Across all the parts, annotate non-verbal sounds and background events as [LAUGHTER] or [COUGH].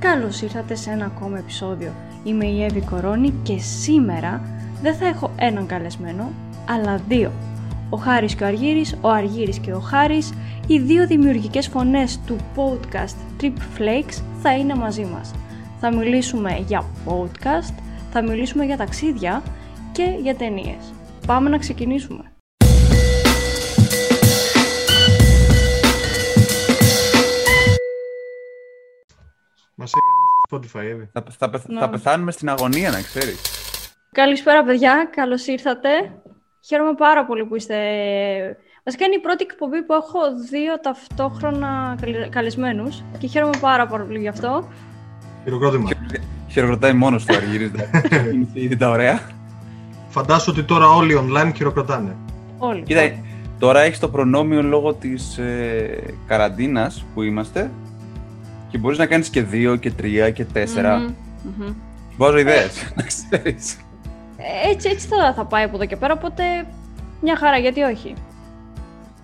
Καλώς ήρθατε σε ένα ακόμα επεισόδιο. Είμαι η Εύη Κορώνη και σήμερα δεν θα έχω έναν καλεσμένο, αλλά δύο. Ο Χάρης και ο Αργύρης, ο Αργύρης και ο Χάρης, οι δύο δημιουργικές φωνές του podcast Trip Flakes θα είναι μαζί μας. Θα μιλήσουμε για podcast, θα μιλήσουμε για ταξίδια και για ταινίες. Πάμε να ξεκινήσουμε. Μας έκανε στο Spotify, Εύη. Θα, θα, πεθ- Ναι. θα πεθάνουμε στην αγωνία, να ξέρεις. Καλησπέρα παιδιά, καλώς ήρθατε. Χαίρομαι πάρα πολύ που είστε... Βασικά είναι η πρώτη εκπομπή που έχω δύο ταυτόχρονα καλε- καλεσμένους και χαίρομαι πάρα πολύ γι' αυτό. Χειροκρότημα. Χειροκροτάει μόνος του Αργύρης. [LAUGHS] Είναι ήδη τα ωραία. Φαντάσου ότι τώρα όλοι online χειροκροτάνε. Όλοι. Κοίτα, τώρα έχεις το προνόμιο λόγω της ε, καραντίνας που είμαστε και μπορείς να κάνεις και δύο και τρία και τέσσερα. Μμμ, μμμ. Βάζω ιδέες, να ξέρεις. Ε, Έτσι, έτσι θα, θα πάει από εδώ και πέρα, οπότε μια χαρά, γιατί όχι.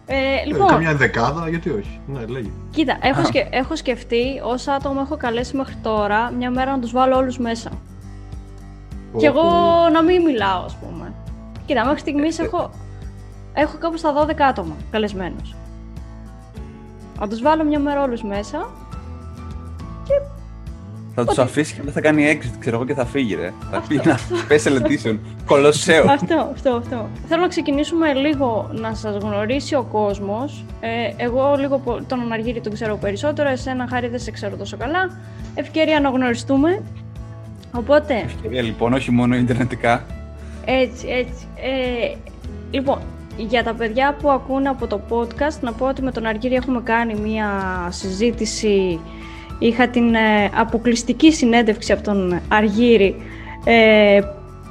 Ε, λοιπόν, Ε, καμιά δεκάδα, γιατί όχι. Ναι, λέγει. κοίτα, έχω, σκε, έχω σκεφτεί όσα άτομα έχω καλέσει μέχρι τώρα, μια μέρα να τους βάλω όλους μέσα. Και εγώ να μην μιλάω, ας πούμε. Κοίτα, μέχρι στιγμής Ε, ε. έχω, έχω κάπου στα 12 άτομα καλεσμένους. Να τους βάλω μια μέρα όλους μέσα. Θα τους Ότι- αφήσει και μετά θα κάνει exit, ξέρω εγώ, και θα φύγει, ρε. Θα πει να special [LAUGHS] edition. Κολοσσέο. αυτό, αυτό, αυτό. Θέλω να ξεκινήσουμε λίγο να σας γνωρίσει ο κόσμος. Ε, εγώ λίγο πο- τον Αναργύρη τον ξέρω περισσότερο, εσένα Χάρη δεν σε ξέρω τόσο καλά. Ευκαιρία να γνωριστούμε. Οπότε, Ευκαιρία λοιπόν, όχι μόνο ιντερνετικά. έτσι, έτσι. Ε, λοιπόν, για τα παιδιά που ακούνε από το podcast, να πω ότι με τον Αργύρη έχουμε κάνει μία συζήτηση. Είχα την ε, αποκλειστική συνέντευξη από τον Αργύρη ε,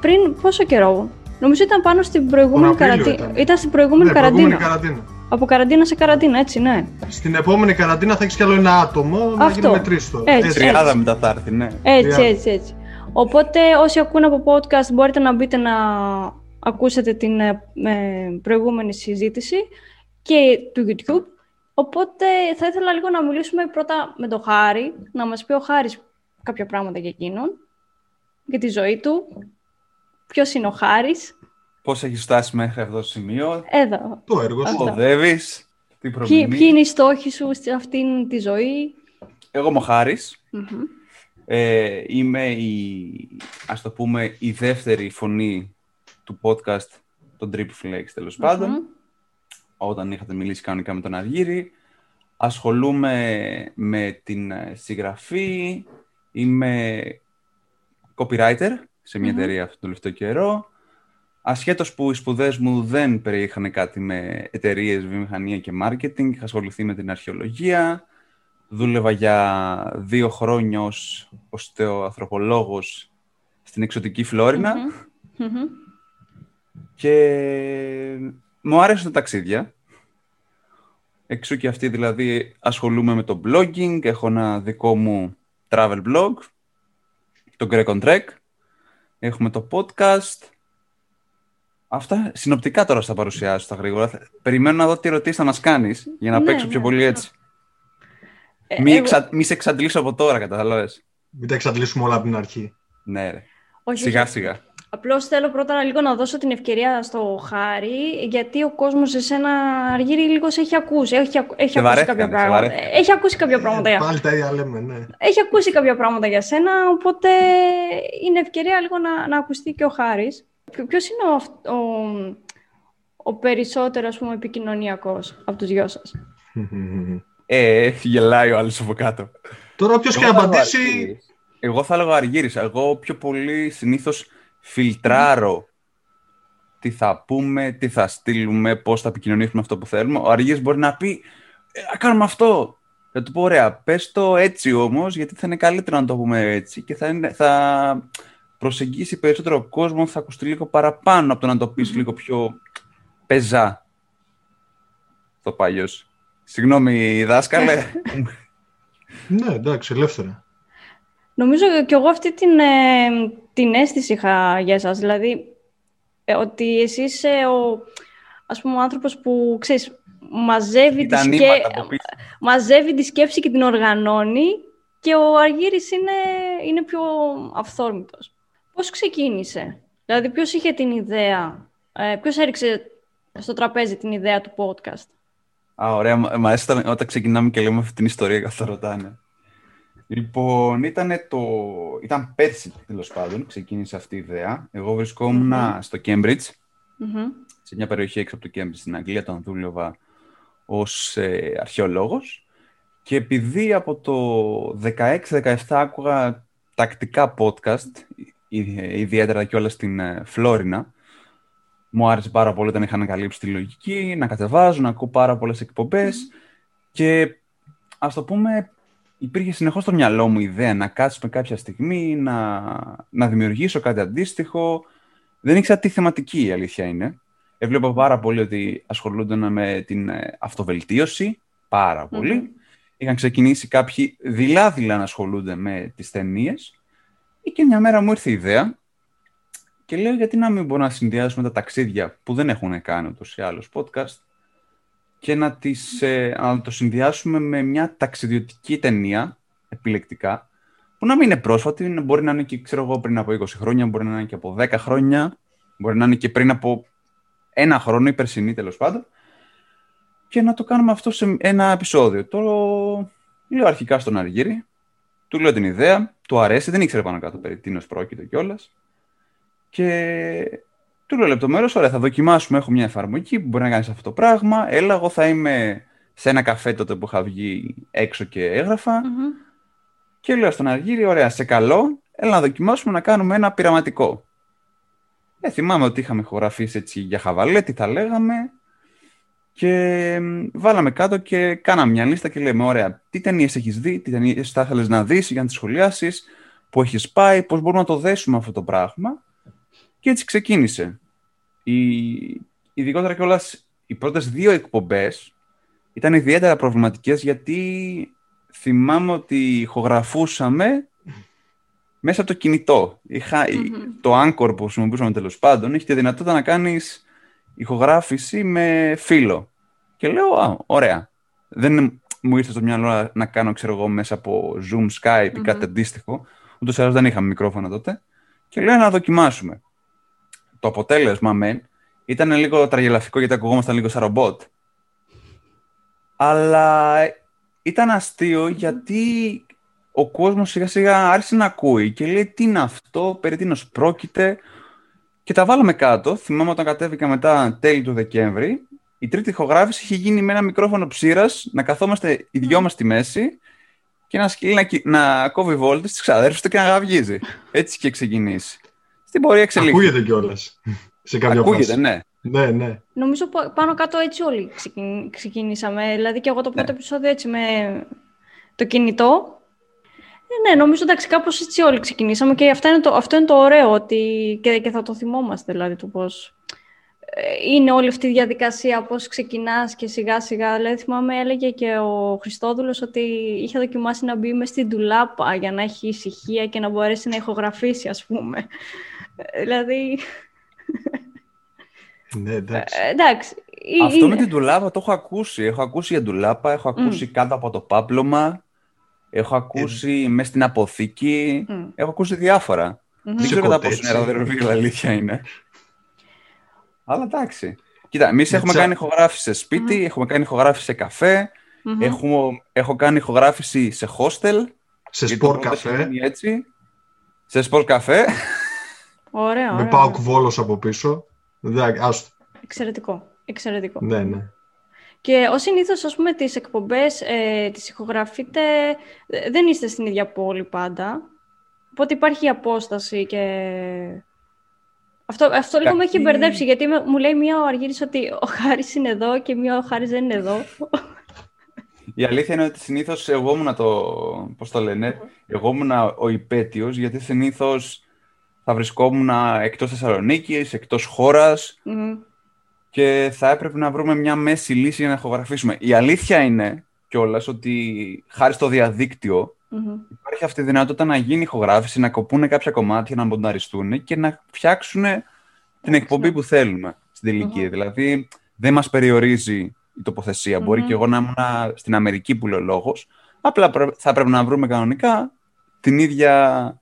πριν πόσο καιρό. Νομίζω ήταν πάνω στην προηγούμενη Απρίλιο καραντίνα. ήταν. Ήταν στην προηγούμενη Ναι, καραντίνα. προηγούμενη καραντίνα. Από καραντίνα σε καραντίνα, έτσι, ναι. Στην επόμενη καραντίνα θα έχεις κι άλλο ένα άτομο να Αυτό. γίνουμε τρει τώρα. Έτσι. Τριάδα μετά θα έρθει, ναι. Έτσι, Τριάντα. έτσι, έτσι. Οπότε όσοι ακούνε από podcast μπορείτε να μπείτε να ακούσετε την ε, ε, προηγούμενη συζήτηση και του YouTube. Οπότε θα ήθελα λίγο να μιλήσουμε πρώτα με τον Χάρη, να μας πει ο Χάρης κάποια πράγματα για εκείνον, για τη ζωή του, ποιος είναι ο Χάρης, Πώς έχει φτάσει μέχρι αυτό το σημείο, εδώ. Το έργο σου. Αυτό. οδεύεις, τι Ποιοι, προμηνείς. ποιοι είναι οι στόχοι σου σε αυτήν τη ζωή; Εγώ είμαι ο Χάρης. Μμμ. Ε, είμαι η, ας το πούμε, η δεύτερη φωνή του podcast, τον Trip Flex τέλος πάντων. Μμμ. Όταν είχατε μιλήσει κανονικά με τον Αργύρη. Ασχολούμαι με την ε, συγγραφή. Είμαι copywriter σε μια Μμμ. εταιρεία αυτόν τον τελευταίο καιρό. Ασχέτως που οι σπουδές μου δεν περιείχαν κάτι με εταιρείες, βιομηχανία και marketing, είχα ασχοληθεί με την αρχαιολογία. Δούλευα για δύο χρόνια ως οστεοανθρωπολόγος στην εξωτική Φλόρινα Μμμ. Μμμ. και μου άρεσαν τα ταξίδια. Εξού και αυτή δηλαδή ασχολούμαι με το blogging, έχω ένα δικό μου travel blog, το Greg on Trek, έχουμε το podcast. Αυτά συνοπτικά τώρα θα παρουσιάσω στα γρήγορα. Θα- Περιμένω να δω τι ερωτήσεις θα μας κάνεις για να Ναι, παίξω ναι, πιο πολύ ναι. έτσι. Ε, Μη, εγώ- εξα... μη σε εξαντλήσω από τώρα, κατάλαβες. Μην τα εξαντλήσουμε όλα από την αρχή. Ναι, ρε. όχι, Σιγά όχι. σιγά. Απλώς θέλω πρώτα λίγο να δώσω την ευκαιρία στο Χάρη, γιατί ο κόσμος σε σένα, Αργύρη, λίγος σε έχει ακούσει. Έχει, ακου- έχει Σε ακούσει βαρέθηκαν, κάποια σε πράγματα. βαρέθηκαν. Έχει ακούσει κάποια πράγματα για... Πάλι τα ίδια λέμε, ναι. Έχει ακούσει κάποια πράγματα για σένα, οπότε είναι ευκαιρία λίγο να, να ακουστεί και ο Χάρης. Ποιο ποιος είναι ο, αυ- ο, ο περισσότερο, ας πούμε, επικοινωνιακός από τους δυο σας; Ε, γελάει ο άλλος από κάτω. Τώρα ποιος και Εγώ να θα έλεγα απαντήσει. Αργύρης. Εγώ θα έλεγα Αργύρης. Εγώ πιο πολύ συνήθως φιλτράρω τι θα πούμε, τι θα στείλουμε, πώς θα επικοινωνήσουμε αυτό που θέλουμε. Ο Αργύρης μπορεί να πει ε, «Α, κάνουμε αυτό». Θα του πω «Ωραία, πες το έτσι όμως, γιατί θα είναι καλύτερο να το πούμε έτσι και θα, είναι, θα προσεγγίσει περισσότερο ο κόσμος, θα ακουστεί λίγο παραπάνω από το να το πεις λίγο πιο πεζά. Το παλιός. Συγγνώμη, δάσκαλε. [LAUGHS] Ναι, εντάξει, ελεύθερα. Νομίζω και εγώ αυτή την, ε, την αίσθηση είχα για εσάς. Δηλαδή, ε, ότι εσύ είσαι ο, ας πούμε, ο άνθρωπος που, ξέρεις, μαζεύει τη, Τα σκέ... νήματα από πίσω. μαζεύει τη σκέψη και την οργανώνει και ο Αργύρης είναι, είναι πιο αυθόρμητος. Πώς ξεκίνησε, δηλαδή ποιος είχε την ιδέα, ε, ποιος έριξε στο τραπέζι την ιδέα του podcast; Α, ωραία. Μα αρέσει όταν ξεκινάμε και λέμε αυτή την ιστορία καθώς θα ρωτάνε. Λοιπόν, ήταν, το... ήταν πέρσι τέλος πάντων, ξεκίνησε αυτή η ιδέα. Εγώ βρισκόμουν στο Cambridge, σε μια περιοχή έξω από το Cambridge στην Αγγλία, τον δούλευα ως ε, αρχαιολόγος. Και επειδή από το 16-17 άκουγα τακτικά podcast, ιδιαίτερα και όλα στην ε, Φλόρινα, μου άρεσε πάρα πολύ όταν είχα ανακαλύψει τη λογική, να κατεβάζω, να ακούω πάρα πολλές εκπομπές και ας το πούμε υπήρχε συνεχώς στο μυαλό μου η ιδέα να κάτσουμε κάποια στιγμή, να, να δημιουργήσω κάτι αντίστοιχο. Δεν ήξερα τι θεματική η αλήθεια είναι. Έβλεπα πάρα πολύ ότι ασχολούνταν με την ε, αυτοβελτίωση, πάρα πολύ. Είχαν ξεκινήσει κάποιοι δειλά-δειλά να ασχολούνται με τις ταινίες. Και μια μέρα μου ήρθε η ιδέα και λέω γιατί να μην μπορούμε να συνδυάσουμε τα ταξίδια που δεν έχουν κάνει ούτως ή άλλως podcast και να, τις, ε, να το συνδυάσουμε με μια ταξιδιωτική ταινία, επιλεκτικά, που να μην είναι πρόσφατη, μπορεί να είναι και ξέρω εγώ, πριν από 20 χρόνια, μπορεί να είναι και από 10 χρόνια, μπορεί να είναι και πριν από ένα χρόνο, η περσινή τέλος πάντων, και να το κάνουμε αυτό σε ένα επεισόδιο. Το λέω αρχικά στον Αργύρι, του λέω την ιδέα, του αρέσει, δεν ήξερε πάνω κάτω περί τίνος πρόκειται κιόλας. Και του λέω λεπτομέρως, ωραία, θα δοκιμάσουμε. Έχω μια εφαρμογή που μπορεί να κάνεις αυτό το πράγμα. Έλα, εγώ θα είμαι σε ένα καφέ τότε που είχα βγει έξω και έγραφα. Και λέω στον Αργύρι, ωραία, σε καλό, έλα να δοκιμάσουμε να κάνουμε ένα πειραματικό. Ε, θυμάμαι ότι είχαμε ηχογραφήσει έτσι για χαβαλέ, τι θα λέγαμε. Και βάλαμε κάτω και κάναμε μια λίστα και λέμε: Ωραία, τι ταινίες έχεις δει, τι ταινίες θα ήθελες να δεις για να τις σχολιάσεις, που έχεις πάει, πώς μπορούμε να το δέσουμε αυτό το πράγμα. Και έτσι ξεκίνησε. Η... Ειδικότερα κιόλας οι πρώτες δύο εκπομπές ήταν ιδιαίτερα προβληματικές γιατί θυμάμαι ότι ηχογραφούσαμε μέσα από το κινητό. Το Anchor που χρησιμοποιούσαμε τέλος πάντων είχε τη δυνατότητα να κάνεις ηχογράφηση με φίλο. Και λέω, α, ωραία. Δεν μου ήρθε στο μυαλό να κάνω, ξέρω εγώ, μέσα από Zoom, Skype ή κάτι αντίστοιχο. Ούτως ή άλλως δεν είχαμε μικρόφωνα τότε. Και λέω να δοκιμάσουμε το αποτέλεσμα μεν ήταν λίγο τραγελαφικό γιατί ακουγόμασταν λίγο σαν ρομπότ. Αλλά ήταν αστείο γιατί ο κόσμος σιγά σιγά άρχισε να ακούει και λέει τι είναι αυτό, περί τίνος πρόκειται και τα βάλαμε κάτω. Θυμάμαι όταν κατέβηκα μετά τέλη του Δεκέμβρη η τρίτη ηχογράφηση είχε γίνει με ένα μικρόφωνο ψήρας να καθόμαστε οι δυο μας στη μέση και ένας σκύλι να, να κόβει βόλτες στις ξαδέρφους του και να γαυγίζει. Έτσι και ξεκινήσει στην πορεία εξελίχθηκε. Ακούγεται κιόλας. Σε κάποια Ακούγεται, ναι. Ναι, ναι. Νομίζω πάνω κάτω έτσι όλοι ξεκινήσαμε. Δηλαδή και εγώ το πρώτο ναι. επεισόδιο έτσι με το κινητό. Ε, ναι, νομίζω εντάξει κάπως έτσι όλοι ξεκινήσαμε και αυτό είναι το, αυτό είναι το ωραίο ότι και, και θα το θυμόμαστε δηλαδή του πώς ε, είναι όλη αυτή η διαδικασία, πώς ξεκινάς και σιγά σιγά. Δηλαδή θυμάμαι έλεγε και ο Χριστόδουλος ότι είχε δοκιμάσει να μπει μες στην τουλάπα για να έχει ησυχία και να μπορέσει να ηχογραφήσει ας πούμε. Δηλαδή... Ναι, εντάξει. Ε, εντάξει. Αυτό με την ντουλάπα το έχω ακούσει. Έχω ακούσει για ντουλάπα, έχω ακούσει κάτω από το πάπλωμα, έχω ακούσει ε. μέσα στην αποθήκη, έχω ακούσει διάφορα. Δεν ξέρω κατά πόσο είναι ραδιοφύλλο, αλήθεια είναι. Αλλά εντάξει. Κοίτα, εμείς έχουμε κάνει ηχογράφηση σε σπίτι, έχουμε κάνει ηχογράφηση σε καφέ, έχουμε, έχω κάνει ηχογράφηση σε hostel. Σε σπορ καφέ. Έτσι. Σε σπορ καφέ. Ωραία, Με πάω κουβόλος από πίσω. Άστο. Εξαιρετικό. Εξαιρετικό. Ναι, ναι. Και ως συνήθως, ας πούμε, τις εκπομπές ε, τις ηχογραφείτε, ε, δεν είστε στην ίδια πόλη πάντα. Οπότε υπάρχει απόσταση και... Αυτό, αυτό λίγο με έχει μπερδέψει, γιατί μου λέει μία ο Αργύρης ότι ο Χάρης είναι εδώ και μία ο Χάρης δεν είναι εδώ. Η αλήθεια είναι ότι συνήθως εγώ ήμουν το, πώς το λένε, εγώ ήμουν ο υπέτειος, γιατί συνήθως θα βρισκόμουν εκτός Θεσσαλονίκης, εκτός χώρας και θα έπρεπε να βρούμε μια μέση λύση για να ηχογραφήσουμε. Η αλήθεια είναι κιόλας ότι χάρη στο διαδικτυο υπάρχει αυτή η δυνατότητα να γίνει ηχογράφηση, να κοπούν κάποια κομμάτια, να μπονταριστούν και να φτιάξουν την εκπομπή που θέλουμε στην τελικη Δηλαδή δεν μας περιορίζει η τοποθεσία. Μπορεί και εγώ να ήμουν στην Αμερική που λέω λόγος, Απλά θα πρέπει να βρούμε κανονικά την ίδια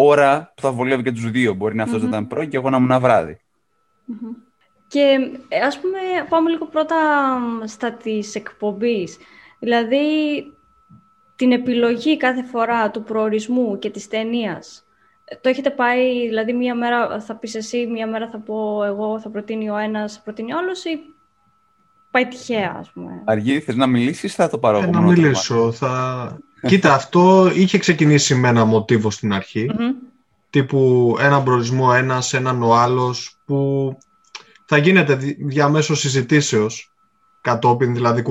ώρα που θα βολεύει και τους δύο. Μπορεί να αυτός να ήταν πρωί και εγώ να ήμουν βράδυ. Και ε, ας πούμε πάμε λίγο πρώτα στα της εκπομπής. Δηλαδή την επιλογή κάθε φορά του προορισμού και της ταινίας. Το έχετε πάει, δηλαδή μία μέρα θα πεις εσύ, μία μέρα θα πω εγώ, θα προτείνει ο ένας, θα προτείνει ο άλλος ή πάει τυχαία, ας πούμε; Αργή, θες να μιλήσεις, θα το πάρω ε, Να μιλήσω. Θα... Κοίτα, αυτό είχε ξεκινήσει με ένα μοτίβο στην αρχη Τύπου έναν προορισμό ένας, έναν ο άλλος, που θα γίνεται διαμέσως συζητήσεως, κατόπιν δηλαδή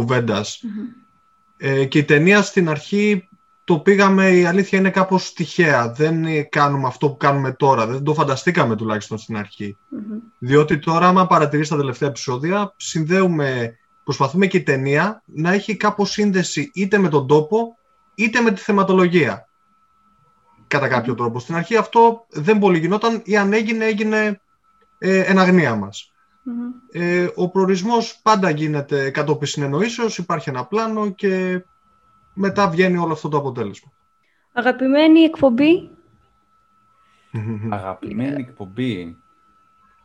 ε, και η ταινία στην αρχή το πήγαμε, η αλήθεια είναι κάπως τυχαία. Δεν κάνουμε αυτό που κάνουμε τώρα. Δεν το φανταστήκαμε τουλάχιστον στην αρχη Διότι τώρα, άμα παρατηρήσει τα τελευταία επεισόδια, συνδέουμε, προσπαθούμε και η ταινία να έχει κάπως σύνδεση είτε με τον τόπο, είτε με τη θεματολογία. Κατά κάποιο τρόπο. Στην αρχή αυτό δεν πολύ γινόταν ή αν έγινε, έγινε ε, εν αγνία μας. Ε, ο προορισμός πάντα γίνεται κατόπιν συνεννοήσεως, υπάρχει ένα πλάνο και μετά βγαίνει όλο αυτό το αποτέλεσμα. Αγαπημένη εκπομπή; Αγαπημένη εκπομπή.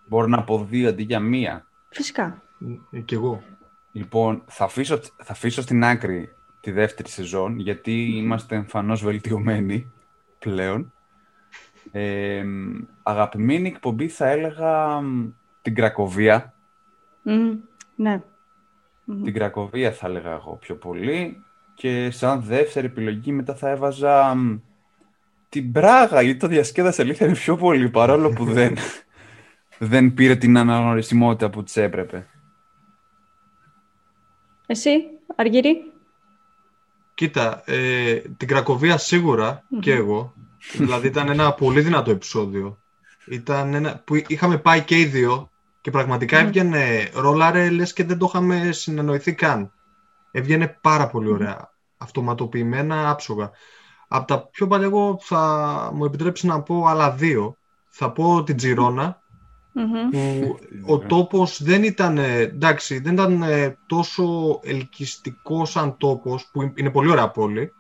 Μπορώ να πω δύο αντί για μία. Φυσικά. Ε, κι εγώ. Λοιπόν, θα αφήσω, θα αφήσω στην άκρη τη δεύτερη σεζόν, γιατί είμαστε εμφανώς βελτιωμένοι πλέον. Ε, αγαπημένη εκπομπή θα έλεγα την Κρακοβία. ναι. Την Κρακοβία θα έλεγα εγώ πιο πολύ. Και σαν δεύτερη επιλογή μετά θα έβαζα την Πράγα, γιατί το διασκέδασε αλήθεια είναι πιο πολύ, παρόλο που [LAUGHS] δεν, δεν πήρε την αναγνωρισιμότητα που της έπρεπε. Εσύ, Αργύρη. Κοίτα, ε, την Κρακοβία και εγώ. δηλαδή ήταν ένα πολύ δυνατό επεισόδιο. Ήταν ένα που είχαμε πάει και οι δύο και πραγματικά mm. έβγαινε ρόλαρε λες και δεν το είχαμε συνεννοηθεί καν. Έβγαινε πάρα πολύ ωραία. Αυτοματοποιημένα, άψογα. Από τα πιο παλιά εγώ θα μου επιτρέψεις να πω άλλα δύο. Θα πω την τζιρονα που ο τόπος δεν ήταν, εντάξει, δεν ήταν ε, τόσο ελκυστικός σαν τόπος, που είναι πολύ ωραία πόλη,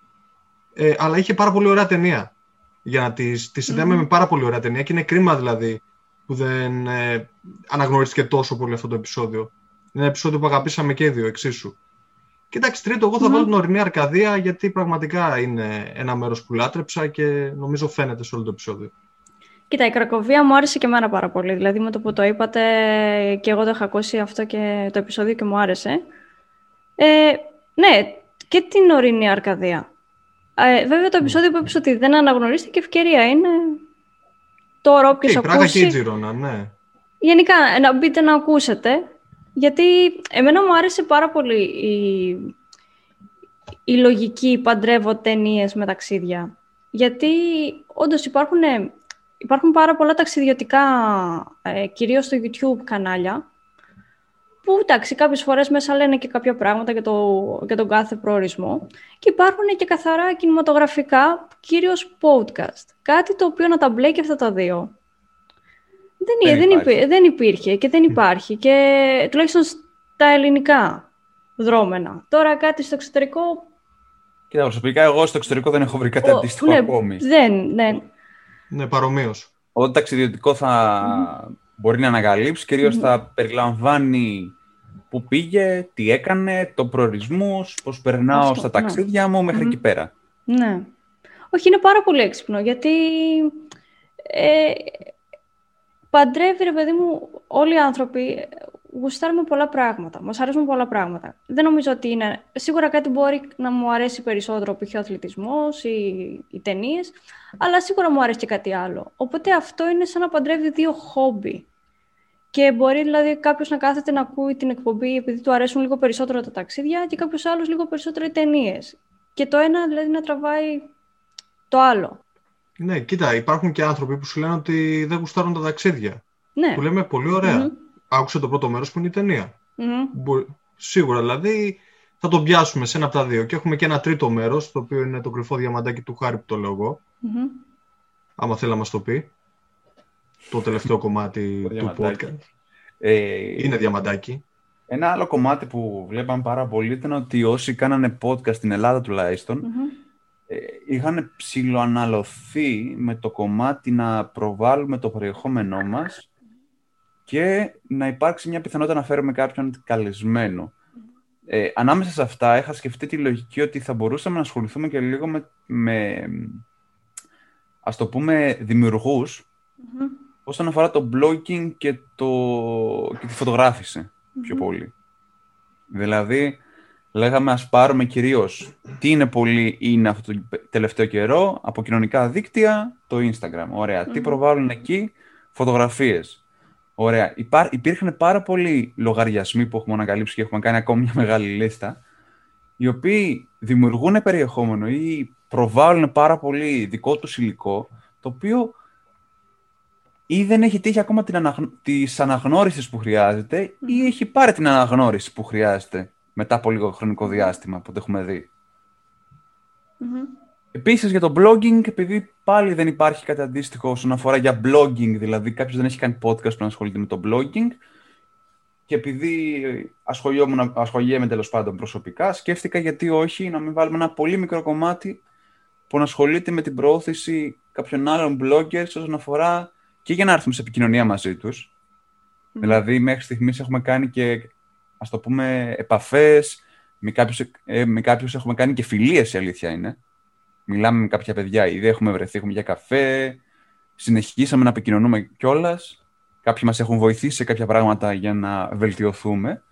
ε, αλλά είχε πάρα πολύ ωραία ταινία. Για να τη, τη συνδέαμε με πάρα πολύ ωραία ταινία και είναι κρίμα δηλαδή που δεν ε, αναγνωρίστηκε τόσο πολύ αυτό το επεισόδιο. Είναι ένα επεισόδιο που αγαπήσαμε και οι δύο εξίσου. Κοιτάξτε, τρίτο, εγώ θα βάλω την ορεινή Αρκαδία γιατί πραγματικά είναι ένα μέρος που λάτρεψα και νομίζω φαίνεται σε όλο το επεισόδιο. Κοίτα, η Κρακοβία μου άρεσε και εμένα πάρα πολύ. Δηλαδή με το που το είπατε και εγώ το είχα ακούσει αυτό και το επεισόδιο και μου άρεσε. Ε, ναι, και την ορεινή Αρκαδία. Ε, βέβαια το επεισόδιο που είπες ότι δεν αναγνωρίστηκε ευκαιρία είναι τώρα όποιος ακούσει... Πράγμα και η Τζιρόνα, ναι. Γενικά, να μπείτε να ακούσετε, γιατί εμένα μου άρεσε πάρα πολύ η, η λογική παντρεύω ταινίες με ταξίδια. Γιατί όντως υπάρχουν, υπάρχουν πάρα πολλά ταξιδιωτικά, ε, κυρίως στο YouTube κανάλια, που εντάξει, κάποιες φορές μέσα λένε και κάποια πράγματα για, το, για τον κάθε προορισμό. Και υπάρχουν και καθαρά κινηματογραφικά, κυρίως podcast. Κάτι το οποίο να τα μπλέκει αυτά τα δύο. Δεν, δεν, δεν, δεν υπήρχε και δεν υπάρχει. Και τουλάχιστον στα ελληνικά δρόμενα. Τώρα κάτι στο εξωτερικό. Κοίτα, προσωπικά εγώ στο εξωτερικό δεν έχω βρει κάτι αντίστοιχο ναι, ακόμη. Δεν, δεν. Ναι, παρομοίως. Όταν ταξιδιωτικό θα, μπορεί να ανακαλύψει. Κυρίως θα περιλαμβάνει που πήγε, τι έκανε, το προορισμούς, πώς περνάω στα ναι. ταξίδια μου μέχρι εκεί πέρα. Ναι. Όχι, είναι πάρα πολύ έξυπνο, γιατί ε, παντρεύει, ρε παιδί μου, όλοι οι άνθρωποι γουστάρουμε πολλά πράγματα. Μας αρέσουν πολλά πράγματα. Δεν νομίζω ότι είναι... Σίγουρα κάτι μπορεί να μου αρέσει περισσότερο, π.χ. ο αθλητισμός ή οι ταινίες, αλλά σίγουρα μου αρέσει και κάτι άλλο. Οπότε αυτό είναι σαν να παντρεύει δύο χόμπι. Και μπορεί δηλαδή κάποιος να κάθεται να ακούει την εκπομπή επειδή του αρέσουν λίγο περισσότερο τα ταξίδια και κάποιος άλλος λίγο περισσότερο οι ταινίες. Και το ένα δηλαδή να τραβάει το άλλο. Ναι, κοίτα, υπάρχουν και άνθρωποι που σου λένε ότι δεν γουστάρουν τα ταξίδια. Ναι. Που λέμε πολύ Άκουσε το πρώτο μέρος που είναι η ταινία. Σίγουρα δηλαδή θα το πιάσουμε σε ένα από τα δύο. Και έχουμε και ένα τρίτο μέρος, το οποίο είναι το κρυφό διαμαντάκι του Χάρη που το λέω εγώ. Άμα θέλει να μας το πει το τελευταίο κομμάτι του podcast. Ε, είναι διαμαντάκι. Ένα άλλο κομμάτι που βλέπαμε πάρα πολύ ήταν ότι όσοι κάνανε podcast στην Ελλάδα τουλάχιστον, ε, είχαν ψηλοαναλωθεί με το κομμάτι να προβάλλουμε το περιεχόμενό μας και να υπάρξει μια πιθανότητα να φέρουμε κάποιον καλεσμένο. Ε, ανάμεσα σε αυτά είχα σκεφτεί τη λογική ότι θα μπορούσαμε να ασχοληθούμε και λίγο με, με ας το πούμε, δημιουργους όσον αφορά το blogging και, το, και τη φωτογραφηση πιο πολύ. Δηλαδή, λέγαμε ας πάρουμε κυρίως τι είναι πολύ είναι αυτό το τελευταίο καιρό από κοινωνικά δίκτυα, το Instagram. Ωραία. Τι προβάλλουν εκεί, φωτογραφίες. Ωραία. Υπά, υπήρχαν πάρα πολλοί λογαριασμοί που έχουμε ανακαλύψει και έχουμε κάνει ακόμη μια μεγάλη λίστα, οι οποίοι δημιουργούν περιεχόμενο ή προβάλλουν πάρα πολύ δικό τους υλικό, το οποίο ή δεν έχει τύχει ακόμα την αναγνω... της αναγνώρισης που χρειάζεται ή έχει πάρει την αναγνώριση που χρειάζεται μετά από λίγο χρονικό διάστημα που το έχουμε δει. Επίσης για το blogging, επειδή πάλι δεν υπάρχει κάτι αντίστοιχο όσον αφορά για blogging, δηλαδή κάποιος δεν έχει κάνει podcast που να ασχολείται με το blogging και επειδή ασχολιέμαι τέλος πάντων προσωπικά, σκέφτηκα γιατί όχι να μην βάλουμε ένα πολύ μικρό κομμάτι που να ασχολείται με την προώθηση κάποιων άλλων bloggers όσον αφορά και για να έρθουμε σε επικοινωνία μαζί τους. Δηλαδή, μέχρι στιγμής έχουμε κάνει και, ας το πούμε, επαφές, με κάποιους, ε, με κάποιους έχουμε κάνει και φιλίες, η αλήθεια είναι. Μιλάμε με κάποια παιδιά, ήδη έχουμε βρεθεί, έχουμε για καφέ, συνεχίσαμε να επικοινωνούμε κιόλας. Κάποιοι μας έχουν βοηθήσει σε κάποια πράγματα για να βελτιωθούμε.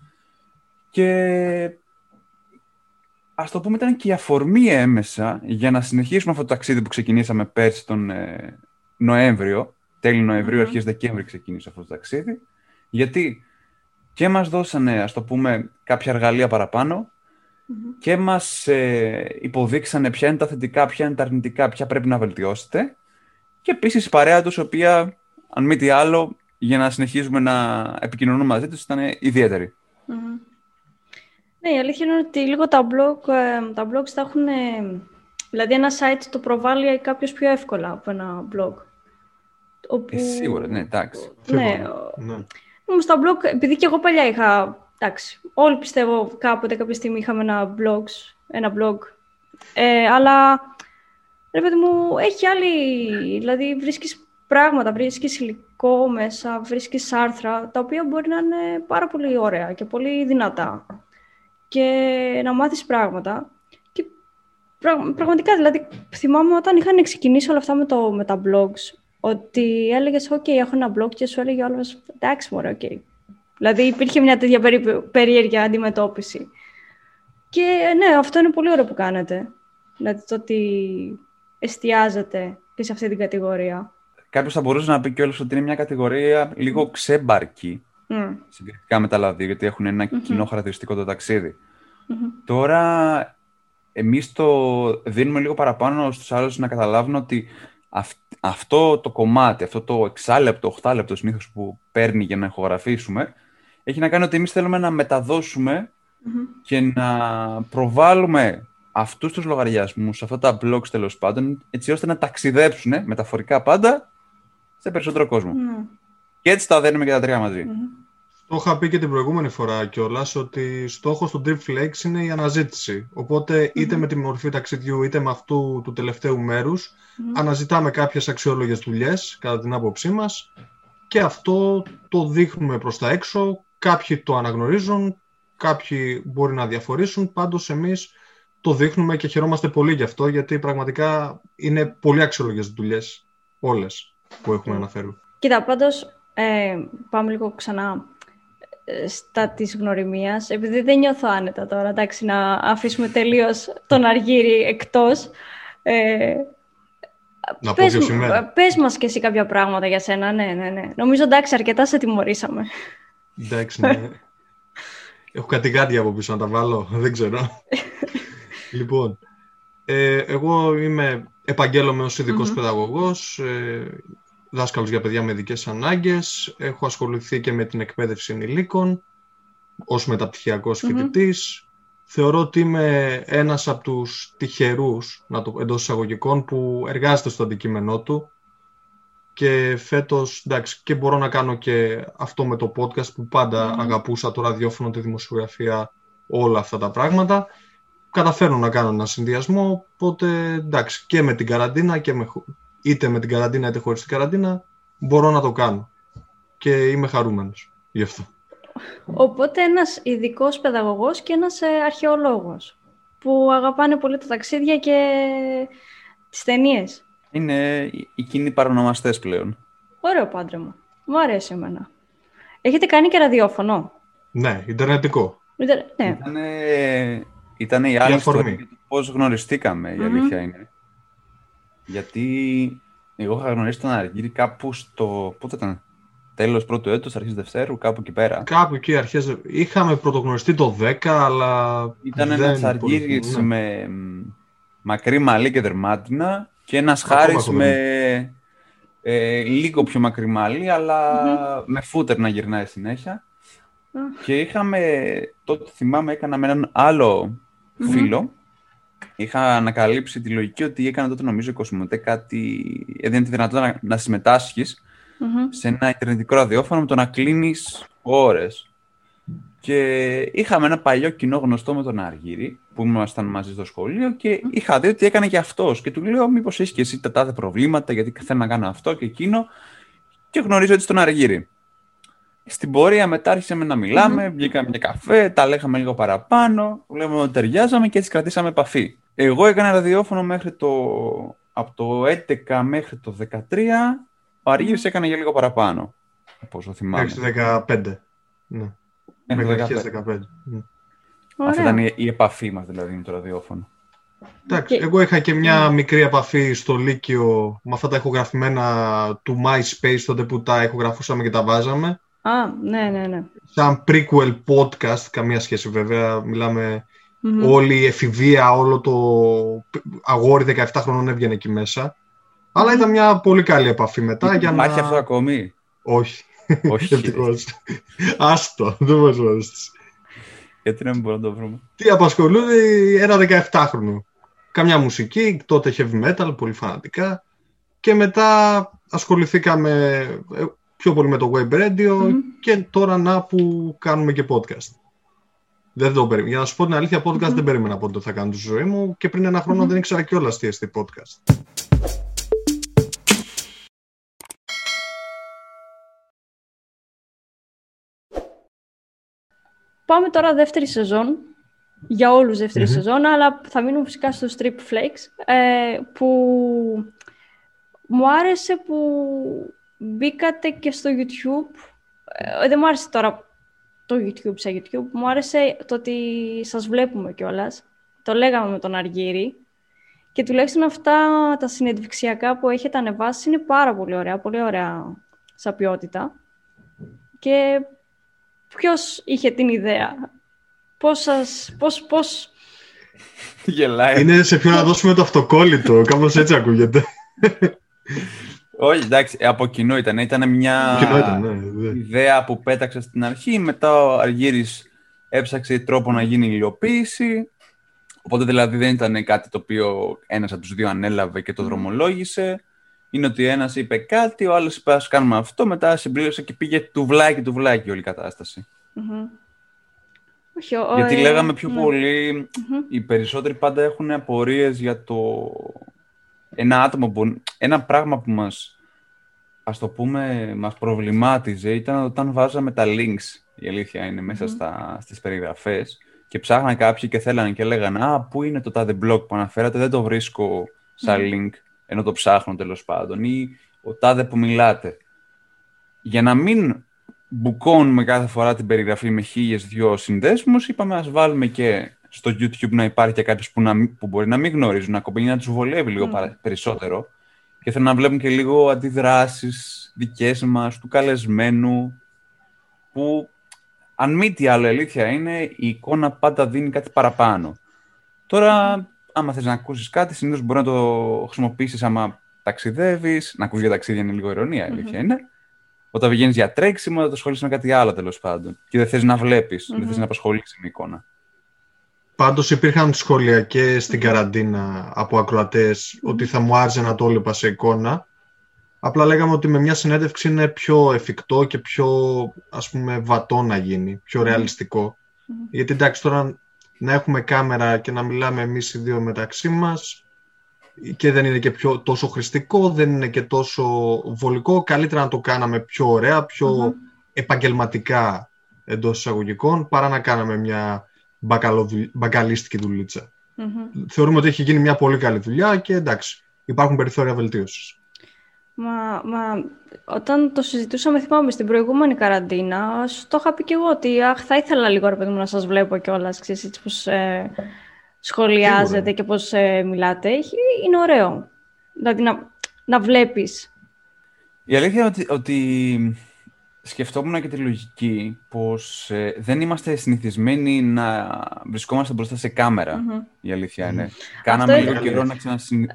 Και ας το πούμε ήταν και η αφορμή έμεσα για να συνεχίσουμε αυτό το ταξίδι που ξεκινήσαμε πέρσι τον ε, Νοέμβριο, τέλη Νοεμβρίου, mm-hmm. αρχές Δεκέμβρη ξεκίνησε αυτό το ταξίδι, γιατί και μας δώσανε, ας το πούμε, κάποια εργαλεία και μας ε, υποδείξανε ποια είναι τα θετικά, ποια είναι τα αρνητικά, ποια πρέπει να βελτιώσετε και επίσης η παρέα τους, η οποία, αν μη τι άλλο, για να συνεχίζουμε να επικοινωνούμε μαζί τους, ήταν ιδιαίτερη. Ναι, η αλήθεια είναι ότι λίγο τα, blog, ε, τα blogs τα έχουν... Δηλαδή ένα site το προβάλλει κάποιος πιο εύκολα από ένα blog. Όπου... Ε, σίγουρα, ναι, εντάξει. Ναι, ναι. Όμως τα blog, επειδή και εγώ παλιά είχα... Εντάξει, όλοι πιστεύω κάποτε κάποια στιγμή είχαμε ένα blog, ένα blog. Ε, αλλά, ρε παιδί μου, έχει άλλη... Δηλαδή βρίσκεις πράγματα, βρίσκεις υλικό μέσα, βρίσκεις άρθρα, τα οποία μπορεί να είναι πάρα πολύ ωραία και πολύ δυνατά και να μάθεις πράγματα. Και πραγματικά, δηλαδή, θυμάμαι όταν είχαν ξεκινήσει όλα αυτά με, το, με τα blogs, ότι έλεγες, OK, έχω ένα blog και σου έλεγε όλο, εντάξει, μωρέ, OK. Δηλαδή, υπήρχε μια τέτοια περί, περίεργη αντιμετώπιση. Και ναι, αυτό είναι πολύ ωραίο που κάνετε. Δηλαδή, το ότι εστιάζετε και σε αυτή την κατηγορία. Κάποιος θα μπορούσε να πει κιόλας ότι είναι μια κατηγορία λίγο ξέμπαρκη mm. συγκριτικά με τα λαδί, γιατί έχουν ένα mm-hmm. κοινό χαρακτηριστικό το ταξίδι. Mm-hmm. Τώρα, εμείς το δίνουμε λίγο παραπάνω στους άλλους να καταλάβουν ότι αυτό το κομμάτι, αυτό το εξάλεπτο, οχτάλεπτο συνήθως που παίρνει για να ηχογραφήσουμε, έχει να κάνει ότι εμείς θέλουμε να μεταδώσουμε mm-hmm. και να προβάλλουμε αυτούς τους λογαριασμούς, αυτά τα blogs τέλος πάντων, έτσι ώστε να ταξιδέψουν, μεταφορικά πάντα, σε περισσότερο κόσμο. Mm. Και έτσι τα δένουμε και τα τρία μαζί. Mm-hmm. Το είχα πει και την προηγούμενη φορά κιόλας ότι στόχος του Deep Flakes είναι η αναζήτηση. είτε με τη μορφή ταξιδιού είτε με αυτού του τελευταίου μέρους, αναζητάμε κάποιες αξιόλογες δουλειές, κατά την άποψή μας, και αυτό το δείχνουμε προς τα έξω. Κάποιοι το αναγνωρίζουν, κάποιοι μπορεί να διαφορήσουν. Πάντως, εμείς το δείχνουμε και χαιρόμαστε πολύ γι' αυτό, γιατί πραγματικά είναι πολύ αξιόλογες δουλειές όλες που έχουμε αναφέρει. Κοίτα, πάντως, ε, πάμε λίγο ξανά στα της γνωριμίας, επειδή δεν νιώθω άνετα τώρα, εντάξει, να αφήσουμε τελείως τον Αργύρι εκτός. Ε, να πες, πω πες μας και εσύ κάποια πράγματα για σένα, ναι, ναι, ναι. Νομίζω, εντάξει, αρκετά σε τιμωρήσαμε. Εντάξει, ναι. [LAUGHS] Έχω κάτι κάτι από πίσω να τα βάλω, δεν ξέρω. [LAUGHS] λοιπόν, ε, εγώ είμαι επαγγέλωμαι ως ειδικός παιδαγωγός, ε, δάσκαλος για παιδιά με ειδικές ανάγκες. Έχω ασχοληθεί και με την εκπαίδευση ενηλίκων ως μεταπτυχιακός φοιτητής. Θεωρώ ότι είμαι ένας από τους τυχερούς, να το, εντός εισαγωγικών, που εργάζεται στο αντικείμενό του. Και φέτος εντάξει, και μπορώ να κάνω και αυτό με το podcast που πάντα αγαπούσα το ραδιόφωνο, τη δημοσιογραφία, όλα αυτά τα πράγματα. Καταφέρνω να κάνω ένα συνδυασμό, οπότε εντάξει και με την καραντίνα και με, είτε με την καραντίνα είτε χωρίς την καραντίνα μπορώ να το κάνω και είμαι χαρούμενος γι' αυτό. Οπότε ένας ειδικός παιδαγωγός και ένας ε, αρχαιολόγος που αγαπάνε πολύ τα ταξίδια και τις ταινίες. Είναι οι κοινοί παρονομαστές πλέον. Ωραίο πάντρεμα. Μου αρέσει εμένα. Έχετε κάνει και ραδιόφωνο; Ναι, ιντερνετικό. ναι. Ήτανε, ήτανε η άλλη ιστορία για το πώς γνωριστήκαμε, η αλήθεια είναι. Γιατί εγώ είχα γνωρίσει τον Αργύρι κάπου στο... Πότε ήταν, τέλος πρώτου έτους, αρχές Δευτέρου, κάπου εκεί πέρα. Κάπου εκεί αρχές... Είχαμε πρωτογνωριστεί το 10, αλλά... Ήταν ένας Αργύρης ναι. με μακρύ μαλλί και δερμάτινα και ένας Χάρης με ε, λίγο πιο μακρύ μαλλί, με φούτερ να γυρνάει συνέχεια. Και είχαμε, τότε θυμάμαι, έκανα με έναν άλλο φίλο, είχα ανακαλύψει τη λογική ότι έκανα τότε νομίζω η Κοσμοτέ κάτι, έδινε τη δυνατότητα να, να συμμετάσχεις σε ένα ιντερνετικό ραδιόφωνο με το να κλείνεις ώρες. Και είχαμε ένα παλιό κοινό γνωστό με τον Αργύρι, που ήμασταν μαζί στο σχολείο και είχα δει ότι έκανε και αυτός. Και του λέω μήπως έχεις και εσύ τα τάδε προβλήματα, γιατί θέλω να κάνω αυτό και εκείνο. Και γνωρίζω έτσι τον Αργύρι. Στην πορεία μετά άρχισαμε να μιλάμε, mm-hmm. βγήκαμε για καφέ, τα λέγαμε λίγο παραπάνω, βλέπουμε ότι ταιριάζαμε και έτσι κρατήσαμε επαφή. Εγώ έκανα ραδιόφωνο μέχρι το, από το 11 μέχρι το 13, ο Αργύρης έκανε για λίγο παραπάνω, όπως θυμάμαι. Μέχρι το 15, ναι. Μέχρι το 15. Ναι. Αυτή ήταν η, η, επαφή μας δηλαδή με το ραδιόφωνο. Εντάξει, εγώ είχα και μια μικρή επαφή στο Λύκειο με αυτά τα ηχογραφημένα του MySpace τότε που τα ηχογραφούσαμε και τα βάζαμε. Α, ναι, ναι, ναι. Σαν prequel podcast, καμία σχέση βέβαια, όλη η εφηβεία, όλο το αγόρι 17 χρονών έβγαινε εκεί μέσα. Αλλά ήταν μια πολύ καλή επαφή μετά. Για Υπάρχει αυτό ακόμη; Όχι. Όχι. Άστο, δεν μας αρέσει. Γιατί να μην μπορούμε να το βρούμε. Τι απασχολούνται ένα 17χρονο. Καμιά μουσική, τότε heavy metal, πολύ φανατικά. Και μετά ασχοληθήκαμε ε, πιο πολύ με το web radio και τώρα να που κάνουμε και podcast. Δεν το περίμενα. Για να σου πω την αλήθεια, podcast δεν περίμενα πότε θα κάνω τη ζωή μου και πριν ένα χρόνο δεν ήξερα κιόλας τι έστει podcast. Πάμε τώρα δεύτερη σεζόν, για όλους δεύτερη σεζόν, αλλά θα μείνουμε φυσικά στο Strip Flakes, ε, που μου άρεσε που μπήκατε και στο YouTube. Ε, δεν μου άρεσε τώρα το YouTube σε YouTube, μου άρεσε το ότι σας βλέπουμε κιόλας. Το λέγαμε με τον Αργύρι. Και τουλάχιστον αυτά τα συνεντευξιακά που έχετε ανεβάσει είναι πάρα πολύ ωραία, πολύ ωραία σαν ποιότητα. Και ποιος είχε την ιδέα, πώς σας, πώς, πώς... Γελάει. Είναι σε ποιο να δώσουμε το αυτοκόλλητο, κάπως έτσι ακούγεται. Όχι, εντάξει, από κοινό ήταν. Ήταν μια ήταν, ναι, ναι. ιδέα που πέταξε στην αρχή. Μετά ο Αργύρης έψαξε τρόπο να γίνει υλοποίηση. Οπότε δηλαδή δεν ήταν κάτι το οποίο ένας από τους δύο ανέλαβε και το δρομολόγησε είναι ότι ένας είπε κάτι, ο άλλος είπε: Α κάνουμε αυτό, μετά συμπλήρωσε και πήγε τουβλάκι, τουβλάκι όλη η κατάσταση. Γιατί λέγαμε πιο ναι. πολυ οι περισσότεροι πάντα έχουν απορίες για το ένα άτομο που, ένα πράγμα που μας, ας το πούμε, μας προβλημάτιζε ήταν όταν βάζαμε τα links, η αλήθεια είναι, μέσα στα, στις περιγραφές και ψάχναν κάποιοι και θέλανε και λέγανε «Α, πού είναι το τάδε blog που αναφέρατε, δεν το βρίσκω σαν link» ενώ το ψάχνω τέλος πάντων, ή ο τάδε που μιλάτε. Για να μην μπουκώνουμε κάθε φορά την περιγραφή με χίλιες δυο συνδέσμους, είπαμε ας βάλουμε και στο YouTube να υπάρχει και κάποιος που, που μπορεί να μην γνωρίζουν, να κομπίνει να τους βολεύει λίγο mm. περισσότερο. Και θέλω να βλέπουν και λίγο αντιδράσεις δικές μας, του καλεσμένου, που αν μη τι άλλο αλήθεια είναι, η εικόνα πάντα δίνει κάτι παραπάνω. Τώρα άμα θες να ακούσεις κάτι, συνήθως μπορεί να το χρησιμοποιήσεις άμα ταξιδεύεις, να ακούσεις για ταξίδια είναι λίγο ηρωνία, αλήθεια είναι. Όταν βγαίνει για τρέξιμο, θα το ασχολείσαι με κάτι άλλο τέλος πάντων. Και δεν θες να βλέπεις, δεν θες να απασχολήσει με εικόνα. Πάντως υπήρχαν σχόλια και στην καραντίνα από ακροατές ότι θα μου άρεσε να το έβλεπα σε εικόνα. Απλά λέγαμε ότι με μια συνέντευξη είναι πιο εφικτό και πιο ας πούμε βατό να γίνει, πιο ρεαλιστικό. Γιατί εντάξει τώρα να έχουμε κάμερα και να μιλάμε εμείς οι δύο μεταξύ μας και δεν είναι και πιο, τόσο χρηστικό, δεν είναι και τόσο βολικό. Καλύτερα να το κάναμε πιο ωραία, πιο επαγγελματικά εντός εισαγωγικών, παρά να κάναμε μια μπακαλίστικη δουλίτσα. Θεωρούμε ότι έχει γίνει μια πολύ καλή δουλειά και εντάξει, υπάρχουν περιθώρια βελτίωσης. Μα, μα όταν το συζητούσαμε, θυμάμαι στην προηγούμενη καραντίνα, το είχα πει και εγώ ότι αχ, θα ήθελα λίγο ρε παιδί μου να σας βλέπω κιόλας, ξέρεις έτσι πώς ε, σχολιάζετε και πώς ε, μιλάτε. Είναι ωραίο. Δηλαδή να, να βλέπεις. Η αλήθεια είναι ότι, ότι σκεφτόμουν και τη λογική πως ε, δεν είμαστε συνηθισμένοι να βρισκόμαστε μπροστά σε καμερα η αλήθεια είναι. Κάναμε λίγο καιρό να,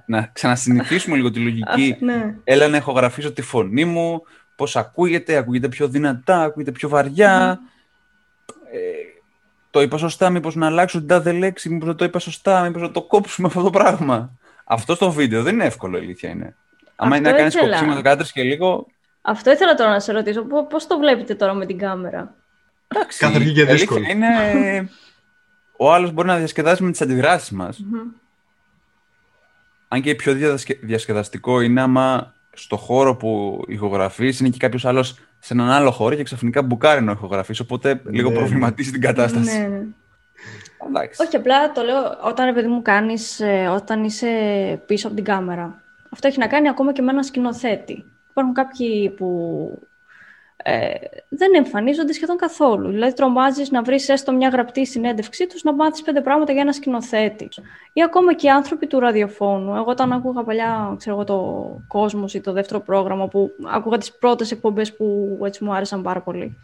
να ξανασυνηθίσουμε λίγο τη λογική. ναι. Έλα να ηχογραφήσω τη φωνή μου, πώς ακούγεται, ακούγεται πιο δυνατά, ακούγεται πιο βαριά. Ε, το είπα σωστά, μήπως να αλλάξω την τάδε λέξη, μήπως δεν το είπα σωστά, μήπως να το κόψουμε αυτό το πράγμα. Αυτό στο βίντεο δεν είναι εύκολο, η αλήθεια είναι. Αν είναι να κάνεις κοψίμα το και λίγο, αυτό ήθελα τώρα να σε ρωτήσω. Πώς το βλέπετε τώρα με την κάμερα; Εντάξει, Καθαρχή και δύσκολο. Είναι... Ο άλλος μπορεί να διασκεδάσει με τις αντιδράσεις μας. Αν και πιο διασκεδαστικό είναι άμα στο χώρο που ηχογραφείς είναι και κάποιος άλλος σε έναν άλλο χώρο και ξαφνικά μπουκάρει να ηχογραφείς, οπότε λίγο ναι. προβληματίζει την κατάσταση. Ναι, ναι. Εντάξει. Όχι, απλά το λέω όταν, παιδί μου, κάνεις, ε, όταν είσαι πίσω από την κάμερα. Αυτό έχει να κάνει ακόμα και με ένα σκηνοθέτη. Υπάρχουν κάποιοι που ε, δεν εμφανίζονται σχεδόν καθόλου. Δηλαδή, τρομάζεις να βρεις έστω μια γραπτή συνέντευξή τους να μάθεις πέντε πράγματα για ένα σκηνοθέτη. Ή ακόμα και οι άνθρωποι του ραδιοφώνου. Εγώ, όταν άκουγα παλιά ξέρω εγώ, το κόσμος ή το δεύτερο πρόγραμμα, που άκουγα τις πρώτες εκπομπές που έτσι μου άρεσαν πάρα πολύ.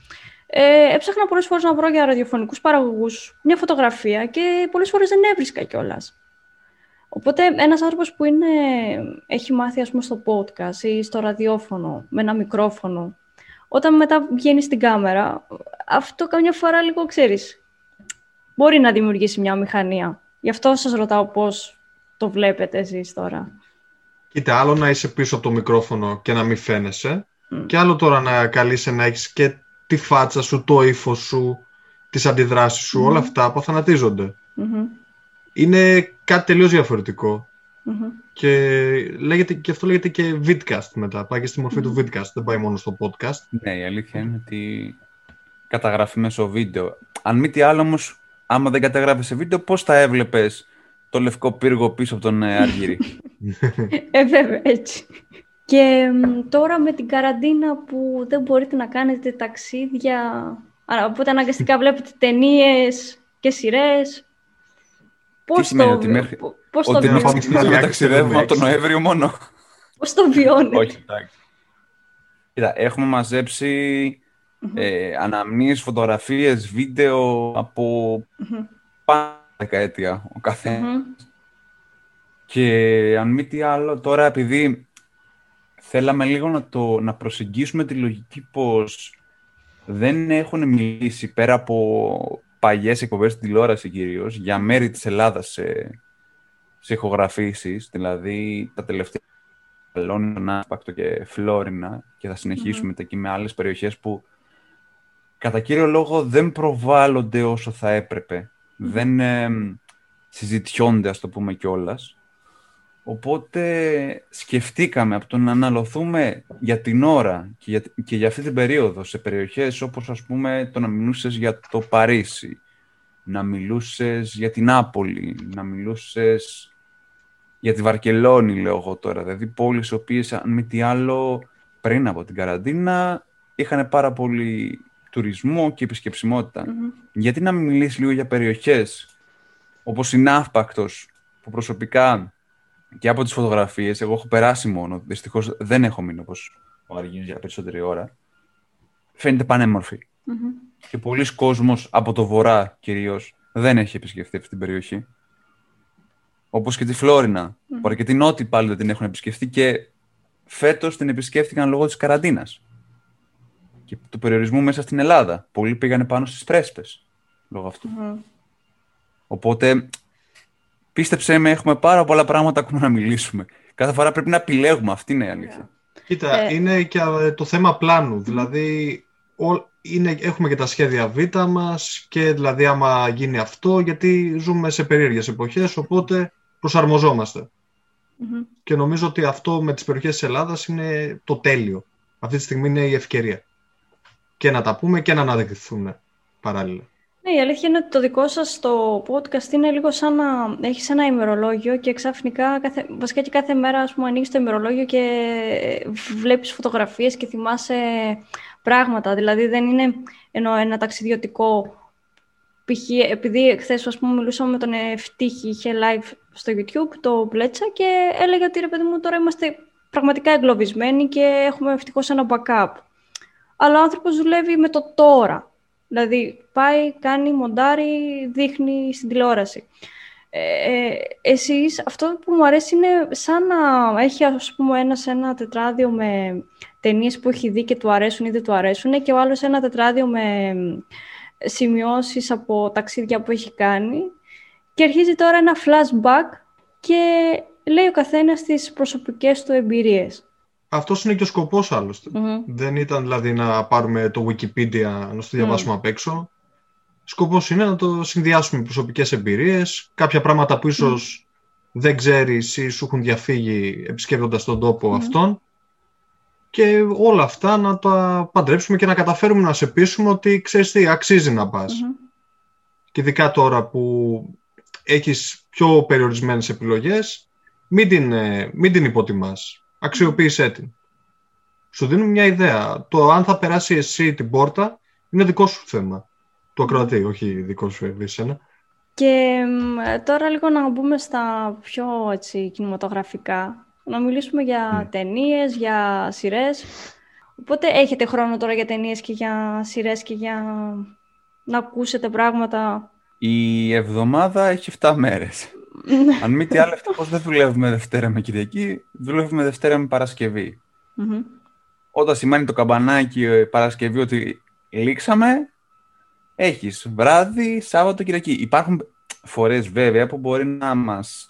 Ε, έψαχνα πολλές φορές να βρω για ραδιοφωνικούς παραγωγούς μια φωτογραφία και πολλές φορές δεν έβρισκα κιόλας. Οπότε ένας άνθρωπος που είναι, έχει μάθει ας πούμε στο podcast ή στο ραδιόφωνο με ένα μικρόφωνο, όταν μετά βγαίνει στην κάμερα, αυτό καμιά φορά λίγο ξέρεις, μπορεί να δημιουργήσει μια μηχανία. Γι' αυτό σας ρωτάω πώς το βλέπετε εσείς τώρα. Κοίτα, άλλο να είσαι πίσω από το μικρόφωνο και να μην φαίνεσαι και άλλο τώρα να καλείσαι να έχεις και τη φάτσα σου, το ύφος σου, τις αντιδράσεις σου, όλα αυτά αποθανατίζονται είναι κάτι τελείως Και, λέγεται, και αυτό λέγεται και vidcast μετά. Πάει και στη μορφη του vidcast, δεν πάει μόνο στο podcast. Ναι, η αλήθεια είναι ότι καταγράφει μέσω βίντεο. Αν μη τι άλλο όμως, άμα δεν καταγράφει σε βίντεο, πώς θα έβλεπες το λευκό πύργο πίσω από τον ε, Αργύρι; ε, βέβαια, έτσι. Και τώρα με την καραντίνα που δεν μπορείτε να κάνετε ταξίδια, οπότε αναγκαστικά βλέπετε ταινίες και σειρές, Πώς Τι σημαίνει το... ότι μέχρι... Πώς ότι το μέχρι να ταξιδεύουμε από τον Νοέμβριο μόνο. Πώς το βιώνεις; Όχι, εντάξει. Κοίτα, έχουμε μαζέψει ε, αναμνήσεις, φωτογραφίες, βίντεο από mm-hmm. πάνω δεκαετία ο καθένας. Και αν μη τι άλλο, τώρα επειδή θέλαμε λίγο να, το, να προσεγγίσουμε τη λογική πως δεν έχουν μιλήσει πέρα από παλιές εκπομπές στην τηλεόραση κυρίως για μέρη της Ελλάδας σε, σε ηχογραφήσεις, δηλαδή τα τελευταία Λόνινα, Άσπακτο και Φλόρινα και θα συνεχίσουμε mm-hmm. εκεί με άλλες περιοχές που κατά κύριο λόγο δεν προβάλλονται όσο θα έπρεπε. Δεν ε, συζητιώνται, ας το πούμε κιόλας. Οπότε σκεφτήκαμε από το να αναλωθούμε για την ώρα και για, και για αυτή την περίοδο σε περιοχές όπως ας πούμε το να μιλούσες για το Παρίσι, να μιλούσες για την Άπολη, να μιλούσες για τη Βαρκελόνη λέω εγώ τώρα, δηλαδή πόλεις οι οποίες αν μη τι άλλο πριν από την καραντίνα είχαν πάρα πολύ τουρισμό και επισκεψιμότητα. Γιατί να μην μιλήσεις λίγο για περιοχές όπως η Ναύπακτος που προσωπικά και από τις φωτογραφίες, εγώ έχω περάσει μόνο, δυστυχώς δεν έχω μείνει όπως ο Αργίνος για περισσότερη ώρα, φαίνεται πανέμορφη. Mm-hmm. Και πολλοί κόσμος από το βορρά κυρίως δεν έχει επισκεφτεί αυτή την περιοχή. Όπως και τη Φλόρινα, mm-hmm. που αρκετοί νότιοι πάλι δεν την έχουν επισκεφτεί και φέτος την επισκέφτηκαν λόγω της καραντίνας και του περιορισμού μέσα στην Ελλάδα. Πολλοί πήγανε πάνω στις πρέσπες λόγω αυτού. Mm-hmm. Οπότε Πίστεψέ με, έχουμε πάρα πολλά πράγματα ακόμα να μιλήσουμε. Κάθε φορά πρέπει να επιλέγουμε. Αυτή είναι η αλήθεια. Κοίτα, Ε, είναι και ε, το θέμα πλάνου. Δηλαδή, ο- είναι, έχουμε και τα σχέδια Β μας και δηλαδή άμα γίνει αυτό, γιατί ζούμε σε περίεργες εποχές, οπότε προσαρμοζόμαστε. Μμμ. Και νομίζω ότι αυτό με τις περιοχές της Ελλάδας είναι το τέλειο. Αυτή τη στιγμή είναι η ευκαιρία. Και να τα πούμε και να αναδειχθούν παράλληλα. Ναι, η αλήθεια είναι ότι το δικό σας το podcast είναι λίγο σαν να έχεις ένα ημερολόγιο και ξαφνικά, κάθε, βασικά και κάθε μέρα ας πούμε, ανοίγεις το ημερολόγιο και βλέπεις φωτογραφίες και θυμάσαι πράγματα. Δηλαδή δεν είναι ενώ ένα ταξιδιωτικό π.χ. επειδή χθες ας πούμε μιλούσαμε με τον Ευτύχη, είχε live στο YouTube, το Πλέτσα και έλεγε ότι ρε παιδί μου τώρα είμαστε πραγματικά εγκλωβισμένοι και έχουμε ευτυχώς ένα backup. Αλλά ο άνθρωπος δουλεύει με το τώρα. Δηλαδή, πάει, κάνει, μοντάρει, δείχνει στην τηλεόραση. Ε, εσείς, αυτό που μου αρέσει είναι σαν να έχει, ας πούμε, ένας ένα τετράδιο με ταινίες που έχει δει και του αρέσουν ή δεν του αρέσουν και ο άλλος ένα τετράδιο με σημειώσεις από ταξίδια που έχει κάνει και αρχίζει τώρα ένα flashback και λέει ο καθένας τις προσωπικές του εμπειρίες. Αυτός είναι και ο σκοπός άλλωστε. Μμμ. Δεν ήταν δηλαδή να πάρουμε το Wikipedia, να στο διαβάσουμε απ' έξω. Σκοπός είναι να το συνδυάσουμε με προσωπικές εμπειρίες, κάποια πράγματα που ίσως δεν ξέρεις ή σου έχουν διαφύγει επισκέπτοντας τον τόπο αυτόν και όλα αυτά να τα παντρέψουμε και να καταφέρουμε να σε πείσουμε ότι ξέρεις τι, αξίζει να πας. Μμμ. Και ειδικά τώρα που έχεις πιο περιορισμένες επιλογές, μην την, ε, μην την υποτιμάς. Αξιοποίησέ την. Σου δίνουν μια ιδέα. Το αν θα περάσει εσύ την πόρτα είναι δικό σου θέμα. Του ακροατή, όχι δικό σου εσένα. Και μ, τώρα λίγο να μπούμε στα πιο έτσι, κινηματογραφικά. Να μιλήσουμε για Ναι. ταινίες, για σειρές. Οπότε έχετε χρόνο τώρα για ταινίες και για σειρές και για να ακούσετε πράγματα; Η εβδομάδα έχει 7 μέρες. Αν μη τι άλλο, ευτυχώς δεν δουλεύουμε Δευτέρα με Κυριακή, δουλεύουμε Δευτέρα με Παρασκευή. Μμμ. Όταν σημαίνει το καμπανάκι ε, Παρασκευή ότι λήξαμε, έχεις βράδυ, Σάββατο, Κυριακή. Υπάρχουν φορές βέβαια που μπορεί να μας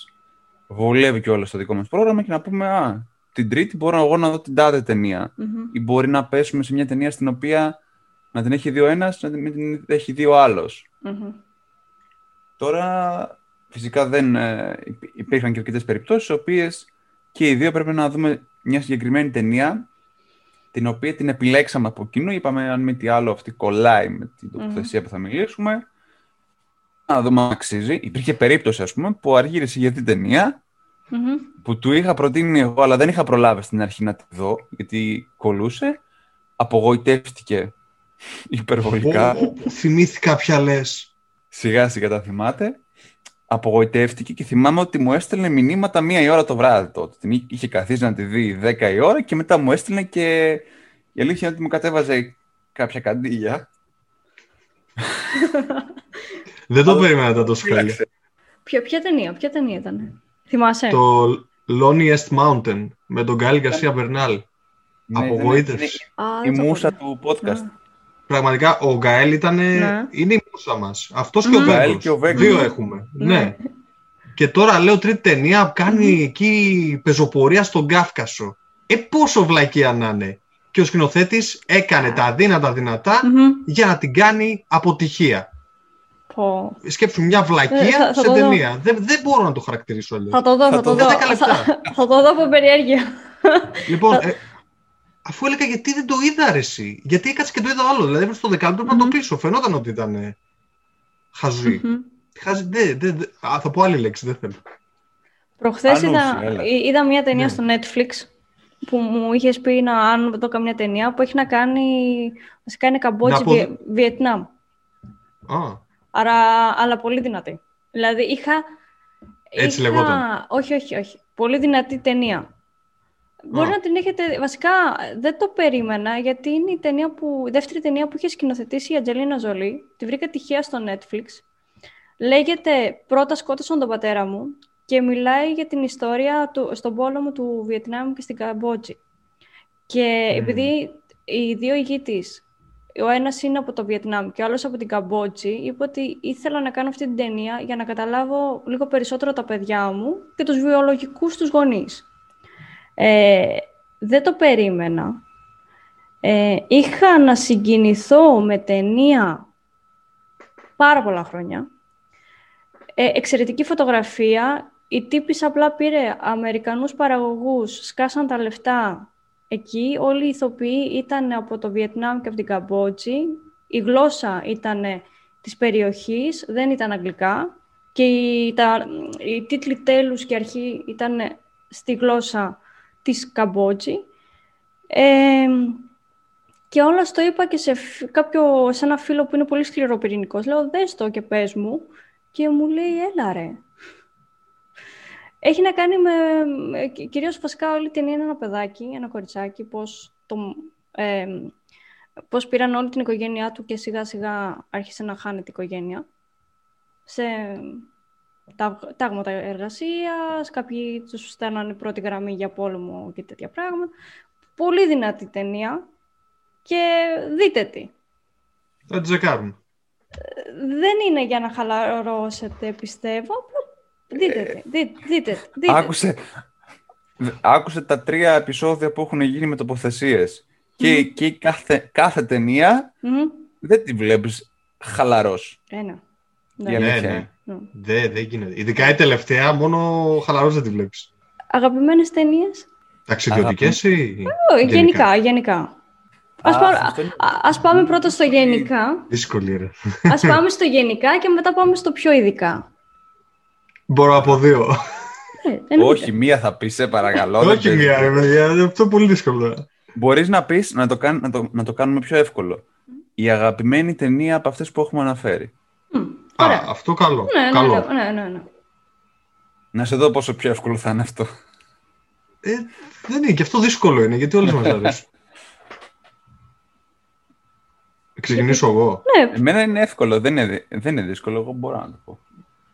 βολεύει και όλο στο δικό μας πρόγραμμα και να πούμε «Α, την Τρίτη μπορώ εγώ να δω την τάδε ταινία». Μμμ. Ή μπορεί να πέσουμε σε μια ταινία στην οποία να την έχει δει ο ένας, να την μην την έχει δει ο άλλος. Μμμ. Τώρα, φυσικά δεν ε, υπ- υπήρχαν και αρκετές περιπτώσεις, στι οποίες και οι δύο πρέπει να δούμε μια συγκεκριμένη ταινία, την οποία την επιλέξαμε από κοινού. Είπαμε, αν μη τι άλλο, αυτή κολλάει με την τοποθεσία που θα μιλήσουμε. Να δούμε αν αξίζει. Υπήρχε περίπτωση, ας πούμε, που αργύρισε για την ταινία, Μμμ. που του είχα προτείνει εγώ, αλλά δεν είχα προλάβει στην αρχή να τη δω, γιατί κολούσε. Απογοητεύτηκε υπερβολικά. Ω, ω, θυμήθηκα ποια λες. Σιγά σιγά τα θυμάται. Απογοητεύτηκε και θυμάμαι ότι μου έστελνε μηνύματα μία η ώρα το βράδυ τότε. Την εί- είχε καθίσει να τη δει 10 η ώρα και μετά μου έστελνε και η αλήθεια είναι ότι μου κατέβαζε κάποια καντήλια. Δεν το Αλλά- περίμενα τόσο καλή. Φύλαξε. Ποια, ποια ταινία, ποια ταινία ήταν; Θυμάσαι; Το Loneliest Mountain με τον Γκάιλ Γκαρσία Μπερνάλ. Ναι, ήταν- Απογοήτευση. Α, είναι δεν Η το μουσα ακούω. του podcast. Πραγματικά ο Γκαέλ ήταν. Ναι. Είναι η μουσα μας. Αυτός και ο Μμμ. Γκαέλ Βέγκος. και ο Βέγκος. Δύο έχουμε. Ναι. Και τώρα λέω τρίτη ταινία κάνει εκεί πεζοπορία στον Κάφκασο. Ε, πόσο βλακεία να είναι. Και ο σκηνοθέτης έκανε τα αδύνατα δυνατά Μμμ. για να την κάνει αποτυχία. Πω. Σκέψου μια βλακεία Ε, θα- θα σε το δω. ταινία. Δεν, δεν μπορώ να το χαρακτηρίσω αλλιώ. Θα το δω, Θα θα το το δω δω. 10 λεπτά. Θα, θα το δω από περιέργεια. Λοιπόν, ε, αφού έλεγα γιατί δεν το είδα ρε εσύ. Γιατί έκατσε και το είδα άλλο. Δηλαδή στο δεκάλεπτο πρέπει να το πείσω. Φαινόταν ότι ήταν ε, χαζή. Μμμ. Χαζή. Δεν, δεν, δεν- α, θα πω άλλη λέξη, δεν θέλω. Προχθές Ανούσια, είδα, έλα. εί- είδα μια ταινία Ναι. στο Netflix που μου είχες πει να αν δω καμιά ταινία που έχει να κάνει, βασικά είναι Καμπότζη, Να πω- Βιε- Βιετνάμ. Α, Άρα, αλλά πολύ δυνατή. Δηλαδή είχα... Έτσι είχα... λεγόταν. Όχι, όχι, όχι. Πολύ δυνατή ταινία. Μπορεί Α. να την έχετε... Βασικά δεν το περίμενα γιατί είναι η, ταινία που... η δεύτερη ταινία που είχε σκηνοθετήσει η Ατζελίνα Ζολή. Τη βρήκα τυχαία στο Netflix. Λέγεται «Πρώτα σκότωσαν τον πατέρα μου» και μιλάει για την ιστορία του, στον πόλεμο του Βιετνάμ και στην Καμπότζη. Και Μμμ. επειδή οι δύο ηγοί της, ο ένας είναι από το Βιετνάμ και ο άλλος από την Καμπότζη, είπε ότι ήθελα να κάνω αυτή την ταινία για να καταλάβω λίγο περισσότερο τα παιδιά μου και τους βιολογικούς τους γονείς. Ε, δεν το περίμενα. Ε, είχα να συγκινηθώ με ταινία πάρα πολλά χρόνια. Ε, εξαιρετική φωτογραφία. Η τύπης απλά πήρε Αμερικανούς παραγωγούς, σκάσαν τα λεφτά εκεί. Όλοι οι ηθοποιοί ήταν από το Βιετνάμ και από την Καμπότζη. Η γλώσσα ήταν της περιοχής, δεν ήταν αγγλικά. Και οι, τα, οι τίτλοι τέλους και αρχή ήταν στη γλώσσα της Καμπότζη. Ε, και όλα το είπα και σε, κάποιο, σε ένα φίλο που είναι πολύ σκληροπυρηνικός. Λέω, δες το και πες μου. Και μου λέει, έλα ρε. Έχει να κάνει με, κυρίως βασικά όλη την είναι ένα παιδάκι, ένα κοριτσάκι, πώς, το, ε, πώς πήραν όλη την οικογένειά του και σιγά σιγά άρχισε να χάνει την οικογένεια. Σε τάγματα εργασίας, κάποιοι τους στέλνανε πρώτη γραμμή για πόλεμο και τέτοια πράγματα. Πολύ δυνατή ταινία και δείτε τι. Θα τη ζεκάρουμε. Δεν είναι για να χαλαρώσετε, πιστεύω. Δείτε τι. Δείτε, δείτε, δείτε. Άκουσε, άκουσε τα τρία επεισόδια που έχουν γίνει με τοποθεσίες. Και, και κάθε, κάθε ταινία δεν τη βλέπεις χαλαρός. Ένα. Ναι, ναι. ναι. Δεν, δεν γίνεται. Ειδικά η τελευταία, μόνο χαλαρός δεν τη βλέπεις. Αγαπημένες ταινίες; Ταξιδιωτικές ή γενικά, γενικά. Ας, πάμε, ας πάμε πρώτα στο γενικά. Δύσκολη, ρε. Ας πάμε στο [LAUGHS] γενικά και μετά πάμε στο πιο ειδικά. Μπορώ από δύο. Ε, Όχι, μία θα πεις, σε παρακαλώ. Όχι μία, ρε παιδιά. Αυτό είναι πολύ δύσκολο. Μπορείς να πεις, να το, να, το, να το κάνουμε πιο εύκολο. Η αγαπημένη ταινία από αυτές που έχουμε αναφέρει. Α, αυτό καλό. Ναι, ναι, καλό. Ναι, ναι, ναι, Να σε δω πόσο πιο εύκολο θα είναι αυτό. Ε, δεν είναι, και αυτό δύσκολο είναι, γιατί όλες μας αρέσουν. [LAUGHS] Ξεκινήσω εγώ. Ναι. Εμένα είναι εύκολο, δεν είναι, δεν είναι δύσκολο, εγώ μπορώ να το πω.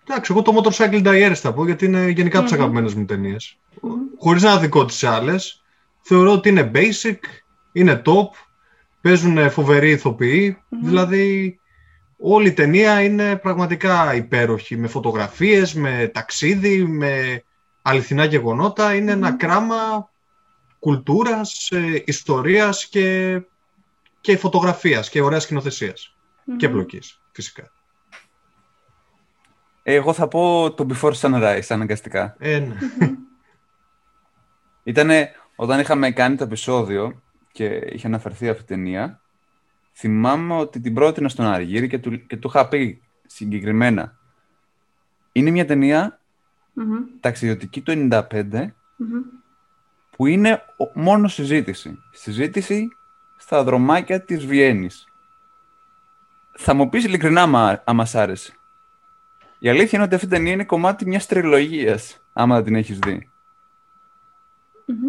Εντάξει, εγώ το Motorcycle Diaries θα πω, γιατί είναι γενικά mm-hmm. τις αγαπημένες μου ταινίες. Mm-hmm. Χωρίς να δικό τις άλλες, θεωρώ ότι είναι basic, είναι top, παίζουν φοβεροί ηθοποιοί. Δηλαδή, όλη η ταινία είναι πραγματικά υπέροχη. Με φωτογραφίες, με ταξίδι, με αληθινά γεγονότα. Είναι ένα κράμα κουλτούρας, ε, ιστορίας και και φωτογραφίας και ωραίας Και πλοκής, φυσικά. Εγώ θα πω το Before Sunrise, αναγκαστικά. Ε, ναι. Ήτανε, όταν είχαμε κάνει το επεισόδιο και είχε αναφερθεί αυτή η ταινία, θυμάμαι ότι την πρότεινα στον Αργύρι και του, και του είχα πει συγκεκριμένα. Είναι μια ταινία ταξιδιωτική του 95 που είναι μόνο συζήτηση. Συζήτηση στα δρομάκια της Βιέννης. Θα μου πεις ειλικρινά άμα σ' άρεσε. Η αλήθεια είναι ότι αυτή η ταινία είναι κομμάτι μιας τριλογίας, άμα δεν την έχεις δει.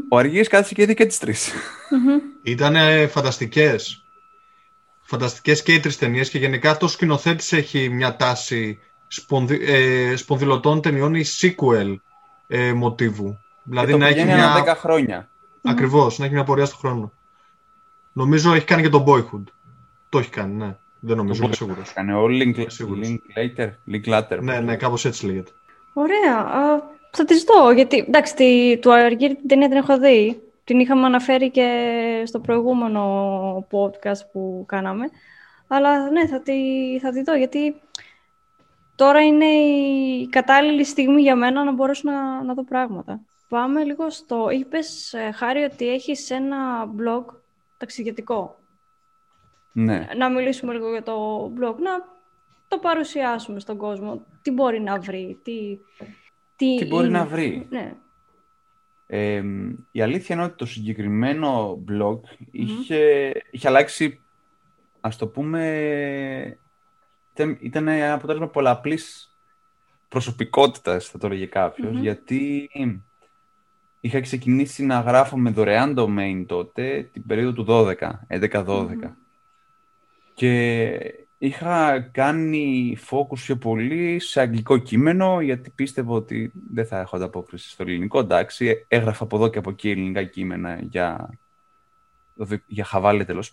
Ο Αργύρης κάθισε και είδε και τις τρεις. Ήτανε φανταστικές. Φανταστικές και οι τρεις ταινίες και γενικά αυτό ο σκηνοθέτης έχει μια τάση σπονδυ, ε, σπονδυλωτών ταινιών ή sequel ε, μοτίβου. Δηλαδή να έχει μια... 10 χρόνια. Ακριβώς, να έχει μια πορεία στον χρόνο. Νομίζω έχει κάνει και το Boyhood. Το έχει κάνει, ναι. Δεν νομίζω, είμαι σίγουρος. Κάνει ο Linklater. Linklater. Ναι, ναι, κάπως έτσι λέγεται. Ωραία. Α, θα τη δω, γιατί εντάξει, τη, του Αργύρι την ταινία την έχω δει. Την είχαμε αναφέρει και στο προηγούμενο podcast που κάναμε. Αλλά ναι, θα τη, θα τη δω, γιατί τώρα είναι η κατάλληλη στιγμή για μένα να μπορέσω να, να δω πράγματα. Πάμε λίγο στο... Είπες, ε, Χάρη, ότι έχεις ένα blog ταξιδιωτικό. Ναι. Να μιλήσουμε λίγο για το blog, να το παρουσιάσουμε στον κόσμο. Τι μπορεί να βρει, τι... Τι, τι μπορεί να βρει. Ναι. Ε, η αλήθεια είναι ότι το συγκεκριμένο blog είχε, είχε αλλάξει, ας το πούμε, ήταν, ήταν ένα αποτέλεσμα πολλαπλής προσωπικότητας, θα το έλεγε γιατί είχα ξεκινήσει να γράφω με δωρεάν domain τότε, την περίοδο του 12, 11-12. Και είχα κάνει focus πιο πολύ σε αγγλικό κείμενο, γιατί πίστευα ότι δεν θα έχω ανταπόκριση στο ελληνικό. Εντάξει, έγραφα από εδώ και από εκεί ελληνικά κείμενα για, για χαβάλε τέλος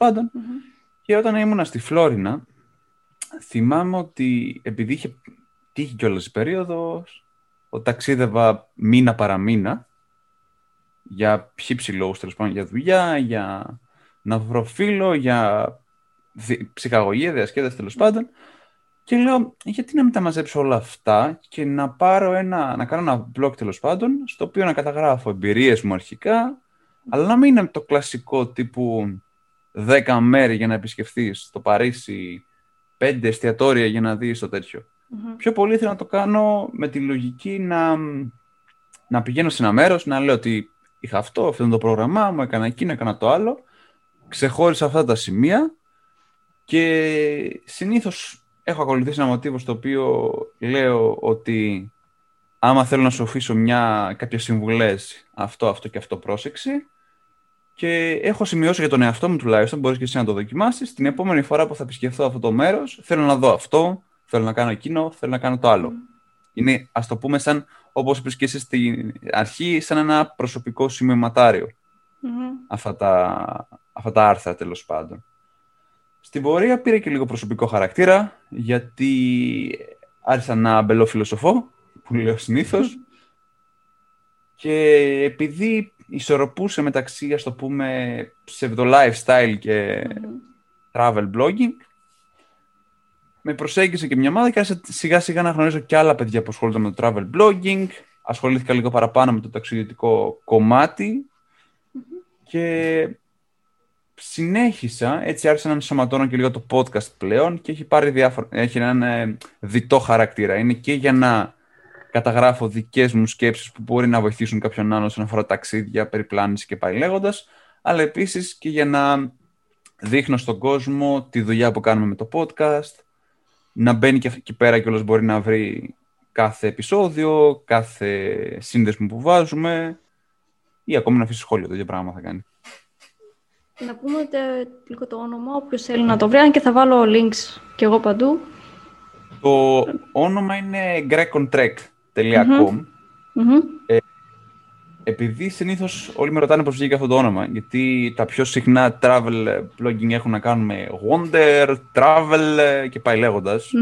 Και όταν ήμουνα στη Φλόρινα, θυμάμαι ότι επειδή είχε τύχει κιόλας η περίοδος, ο ταξίδευα μήνα παραμήνα, για χύψη λόγους, τέλος πάντων, για δουλειά, για να βρω φίλο, για δι... ψυχαγωγία, διασκέδαση τέλος πάντων. Και λέω, γιατί να μην τα μαζέψω όλα αυτά και να πάρω ένα, να κάνω ένα blog τέλος πάντων, στο οποίο να καταγράφω εμπειρίες μου αρχικά, αλλά να μην είναι το κλασικό τύπου 10 μέρη για να επισκεφθείς το Παρίσι, 5 εστιατόρια για να δεις το τέτοιο. Πιο πολύ θέλω να το κάνω με τη λογική να, να πηγαίνω σε ένα μέρος, να λέω ότι είχα αυτό, αυτό είναι το πρόγραμμά μου, έκανα εκείνο, έκανα το άλλο, ξεχώρισα αυτά τα σημεία και συνήθως έχω ακολουθήσει ένα μοτίβο στο οποίο λέω ότι άμα θέλω να σου αφήσω μια, κάποιες συμβουλές, αυτό, αυτό και αυτό πρόσεξε. Και έχω σημειώσει για τον εαυτό μου τουλάχιστον, μπορείς και εσύ να το δοκιμάσεις, την επόμενη φορά που θα επισκεφθώ αυτό το μέρος, θέλω να δω αυτό, θέλω να κάνω εκείνο, θέλω να κάνω το άλλο. Είναι, ας το πούμε, σαν, όπως είπες και εσύ στην αρχή, σαν ένα προσωπικό σημειωματάριο. Αυτά, τα, αυτά τα άρθρα, τέλος πάντων. Στην πορεία πήρε και λίγο προσωπικό χαρακτήρα, γιατί άρχισα να μπελοφιλοσοφώ, που λέω συνήθως. [LAUGHS] και επειδή ισορροπούσε μεταξύ, ας το πούμε, ψευδο lifestyle και travel blogging, με προσέγγισε και μια ομάδα και άρχισα σιγά σιγά να γνωρίζω και άλλα παιδιά που ασχολούνται με το travel blogging. Ασχολήθηκα λίγο παραπάνω με το ταξιδιωτικό κομμάτι και συνέχισα, έτσι άρχισα να ενσωματώνω και λίγο το podcast πλέον και έχει πάρει διάφορα, έχει έναν ε, διτό χαρακτήρα. Είναι και για να καταγράφω δικές μου σκέψεις που μπορεί να βοηθήσουν κάποιον άλλον όσον αφορά ταξίδια, περιπλάνηση και πάει λέγοντας, αλλά επίσης και για να δείχνω στον κόσμο τη δουλειά που κάνουμε με το podcast, να μπαίνει και εκεί πέρα και όλος μπορεί να βρει κάθε επεισόδιο, κάθε σύνδεσμο που βάζουμε ή ακόμη να αφήσει σχόλιο, τέτοιο πράγμα θα κάνει. Να πούμε λίγο το όνομα, όποιος θέλει να το βρει, αν και θα βάλω links και εγώ παντού. Το όνομα είναι grecontrek.com ε, επειδή συνήθως όλοι με ρωτάνε πώς βγήκε αυτό το όνομα, γιατί τα πιο συχνά travel blogging έχουν να κάνουν με wonder, travel και πάει λέγοντας.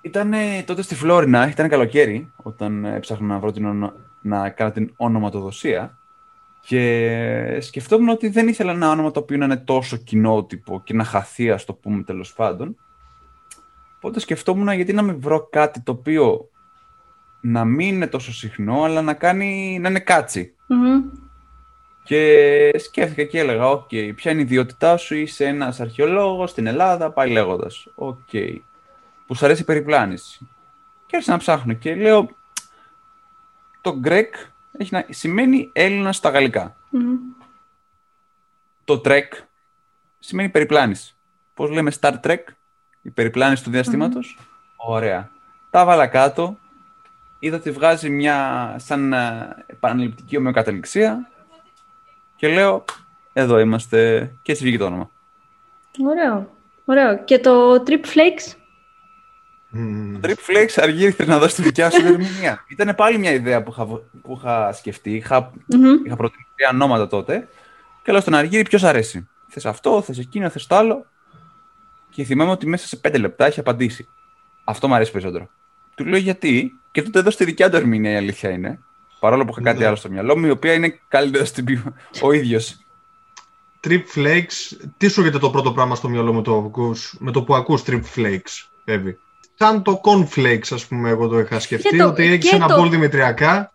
Ήταν τότε στη Φλόρινα, ήταν καλοκαίρι, όταν έψαχνα να βρω την να κάνω την ονοματοδοσία. Και σκεφτόμουν ότι δεν ήθελα ένα όνομα το οποίο να είναι τόσο κοινότυπο και να χαθεί, ας το πούμε τέλος πάντων. Οπότε σκεφτόμουν γιατί να μην βρω κάτι το οποίο να μην είναι τόσο συχνό, αλλά να, κάνει, να είναι catchy. Και σκέφτηκα και έλεγα, okay, ποια είναι η ιδιότητά σου, είσαι ένας αρχαιολόγος στην Ελλάδα, πάει λέγοντας. okay. που σου αρέσει η περιπλάνηση. Και άρχισα να ψάχνω και λέω, το Grec έχει να... σημαίνει Έλληνα στα γαλλικά Το Trek σημαίνει περιπλάνηση. Πώς λέμε Star Trek, η περιπλάνηση του διαστηματος Ωραία. Τα βάλα κάτω, είδα ότι βγάζει μια σαν ε, επαναληπτική ομοιοκαταληξία και λέω, εδώ είμαστε και έτσι βγήκε το όνομα. Ωραίο. Ωραίο. Και το Trip Flakes; Mm. Trip Flex αργή να δώσεις τη δικιά σου ερμηνεία. Ήταν πάλι μια ιδέα που είχα, που είχα σκεφτεί. Είχα, mm-hmm. είχα προτείνει τρία ονόματα τότε. Και λέω στον Αργύρι ποιος αρέσει. Θες αυτό, θες εκείνο, θες το άλλο. Και θυμάμαι ότι μέσα σε πέντε λεπτά έχει απαντήσει. Αυτό μου αρέσει περισσότερο. Του λέω γιατί; Και τότε εδώ στη δικιά του ερμηνεία η αλήθεια είναι. Παρόλο που είχα κάτι ναι. άλλο στο μυαλό μου, η οποία είναι καλύτερα στην πιο... ο ίδιος. Trip Flakes, τι σου έρχεται το πρώτο πράγμα στο μυαλό με το, με το που ακούς Trip Flakes, Εύη; Σαν το cornflakes, ας πούμε, εγώ το είχα σκεφτεί, το, ότι έχεις ένα το... μπολ δημητριακά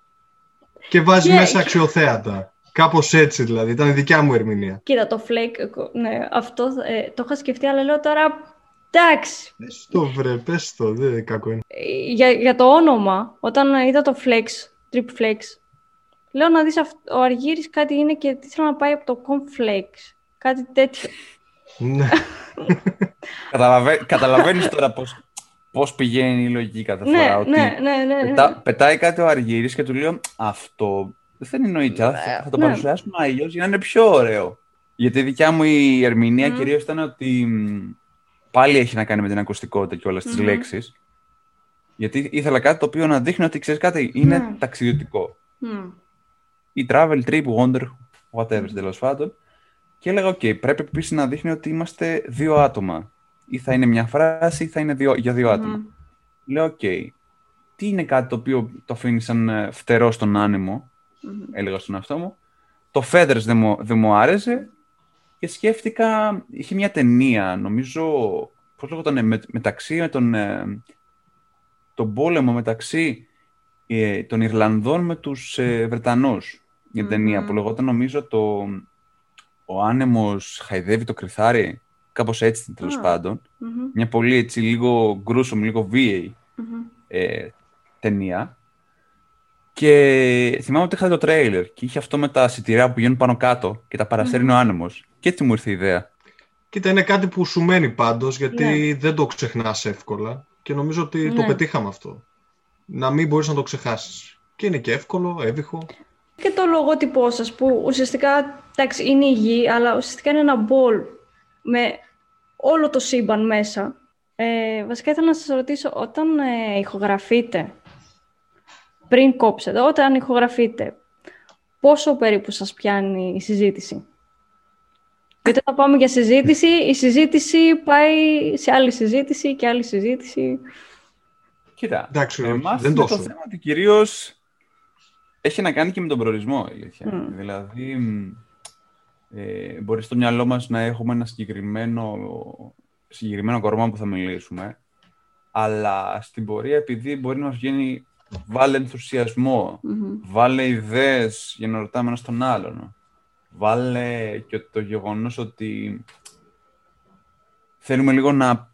και βάζεις μέσα αξιοθέατα. Κάπως έτσι δηλαδή, ήταν η δικιά μου ερμηνεία. Κοίτα, το flake, ναι, αυτό ε, το είχα σκεφτεί, αλλά λέω τώρα, εντάξει. Πες το βρε, πες το, δεν κακό είναι. Ε, για, για το όνομα, όταν είδα το flex, trip flex, λέω να δεις ο Αργύρης κάτι είναι και τι θέλω να πάει από το cornflakes, κάτι τέτοιο. Ναι. [LAUGHS] Καταλαβαίνεις τώρα πώς πώς πηγαίνει η λογική κάθε ναι, φορά. ότι ναι, ναι, ναι, πετά, πετάει κάτι ο Αργύρης και του λέω αυτό δεν εννοείται. Θα, θα το ναι. παρουσιάσουμε αλλιώς για να είναι πιο ωραίο. Γιατί η δικιά μου η ερμηνεία mm. κυρίως ήταν ότι πάλι έχει να κάνει με την ακουστικότητα και όλες τις mm. λέξεις. Γιατί ήθελα κάτι το οποίο να δείχνει ότι ξέρεις κάτι, είναι ταξιδιωτικό. Mm. Ή travel, trip, wonder, whatever τέλος πάντων. Και έλεγα, OK, πρέπει επίσης να δείχνει ότι είμαστε δύο άτομα ή θα είναι μια φράση ή θα είναι δύο, για δύο άτομα. Λέω, okay, τι είναι κάτι το οποίο το αφήνει σαν ε, φτερό στον άνεμο έλεγα στον εαυτό μου. Το Feathers δεν μου, δεν μου άρεσε και σκέφτηκα, είχε μια ταινία, νομίζω, πώς λέγονταν, με, μεταξύ με τον, ε, τον πόλεμο μεταξύ ε, των Ιρλανδών με τους ε, Βρετανούς. Μια ταινία που λεγόταν, νομίζω, το «Ο άνεμος χαϊδεύει το κρυθάρι», κάπως έτσι τέλος πάντων. Μια πολύ έτσι λίγο gruesome, λίγο βίαιη ε, ταινία. Και θυμάμαι ότι είχα το τρέιλερ και είχε αυτό με τα σιτηρά που πηγαίνουν πάνω κάτω και τα παρασέρνει ο άνεμος. Και έτσι μου ήρθε η ιδέα. Κοίτα, είναι κάτι που σου μένει πάντως, γιατί ναι. δεν το ξεχνάς εύκολα. Και νομίζω ότι το ναι. πετύχαμε αυτό. Να μην μπορείς να το ξεχάσεις. Και είναι και εύκολο, εύηχο. Και το λογότυπό σας που ηχικά εντάξει, είναι η γη, αλλά ουσιαστικά είναι ένα μπολ με όλο το σύμπαν μέσα. Ε, βασικά ήθελα να σας ρωτήσω, όταν ε, ηχογραφείτε, πριν κόψετε, όταν ηχογραφείτε, πόσο περίπου σας πιάνει η συζήτηση; Γιατί όταν πάμε για συζήτηση, η συζήτηση πάει σε άλλη συζήτηση και άλλη συζήτηση. Κοίτα, Εντάξει, εμάς δεν το θέμα ότι κυρίως έχει να κάνει και με τον προορισμό, Mm. Δηλαδή, ε, μπορεί στο μυαλό μας να έχουμε ένα συγκεκριμένο, συγκεκριμένο κορμό που θα μιλήσουμε, αλλά στην πορεία, επειδή μπορεί να μας βγαίνει βάλε βάλε ιδέες για να ρωτάμε ένας τον άλλον, βάλε και το γεγονός ότι θέλουμε λίγο να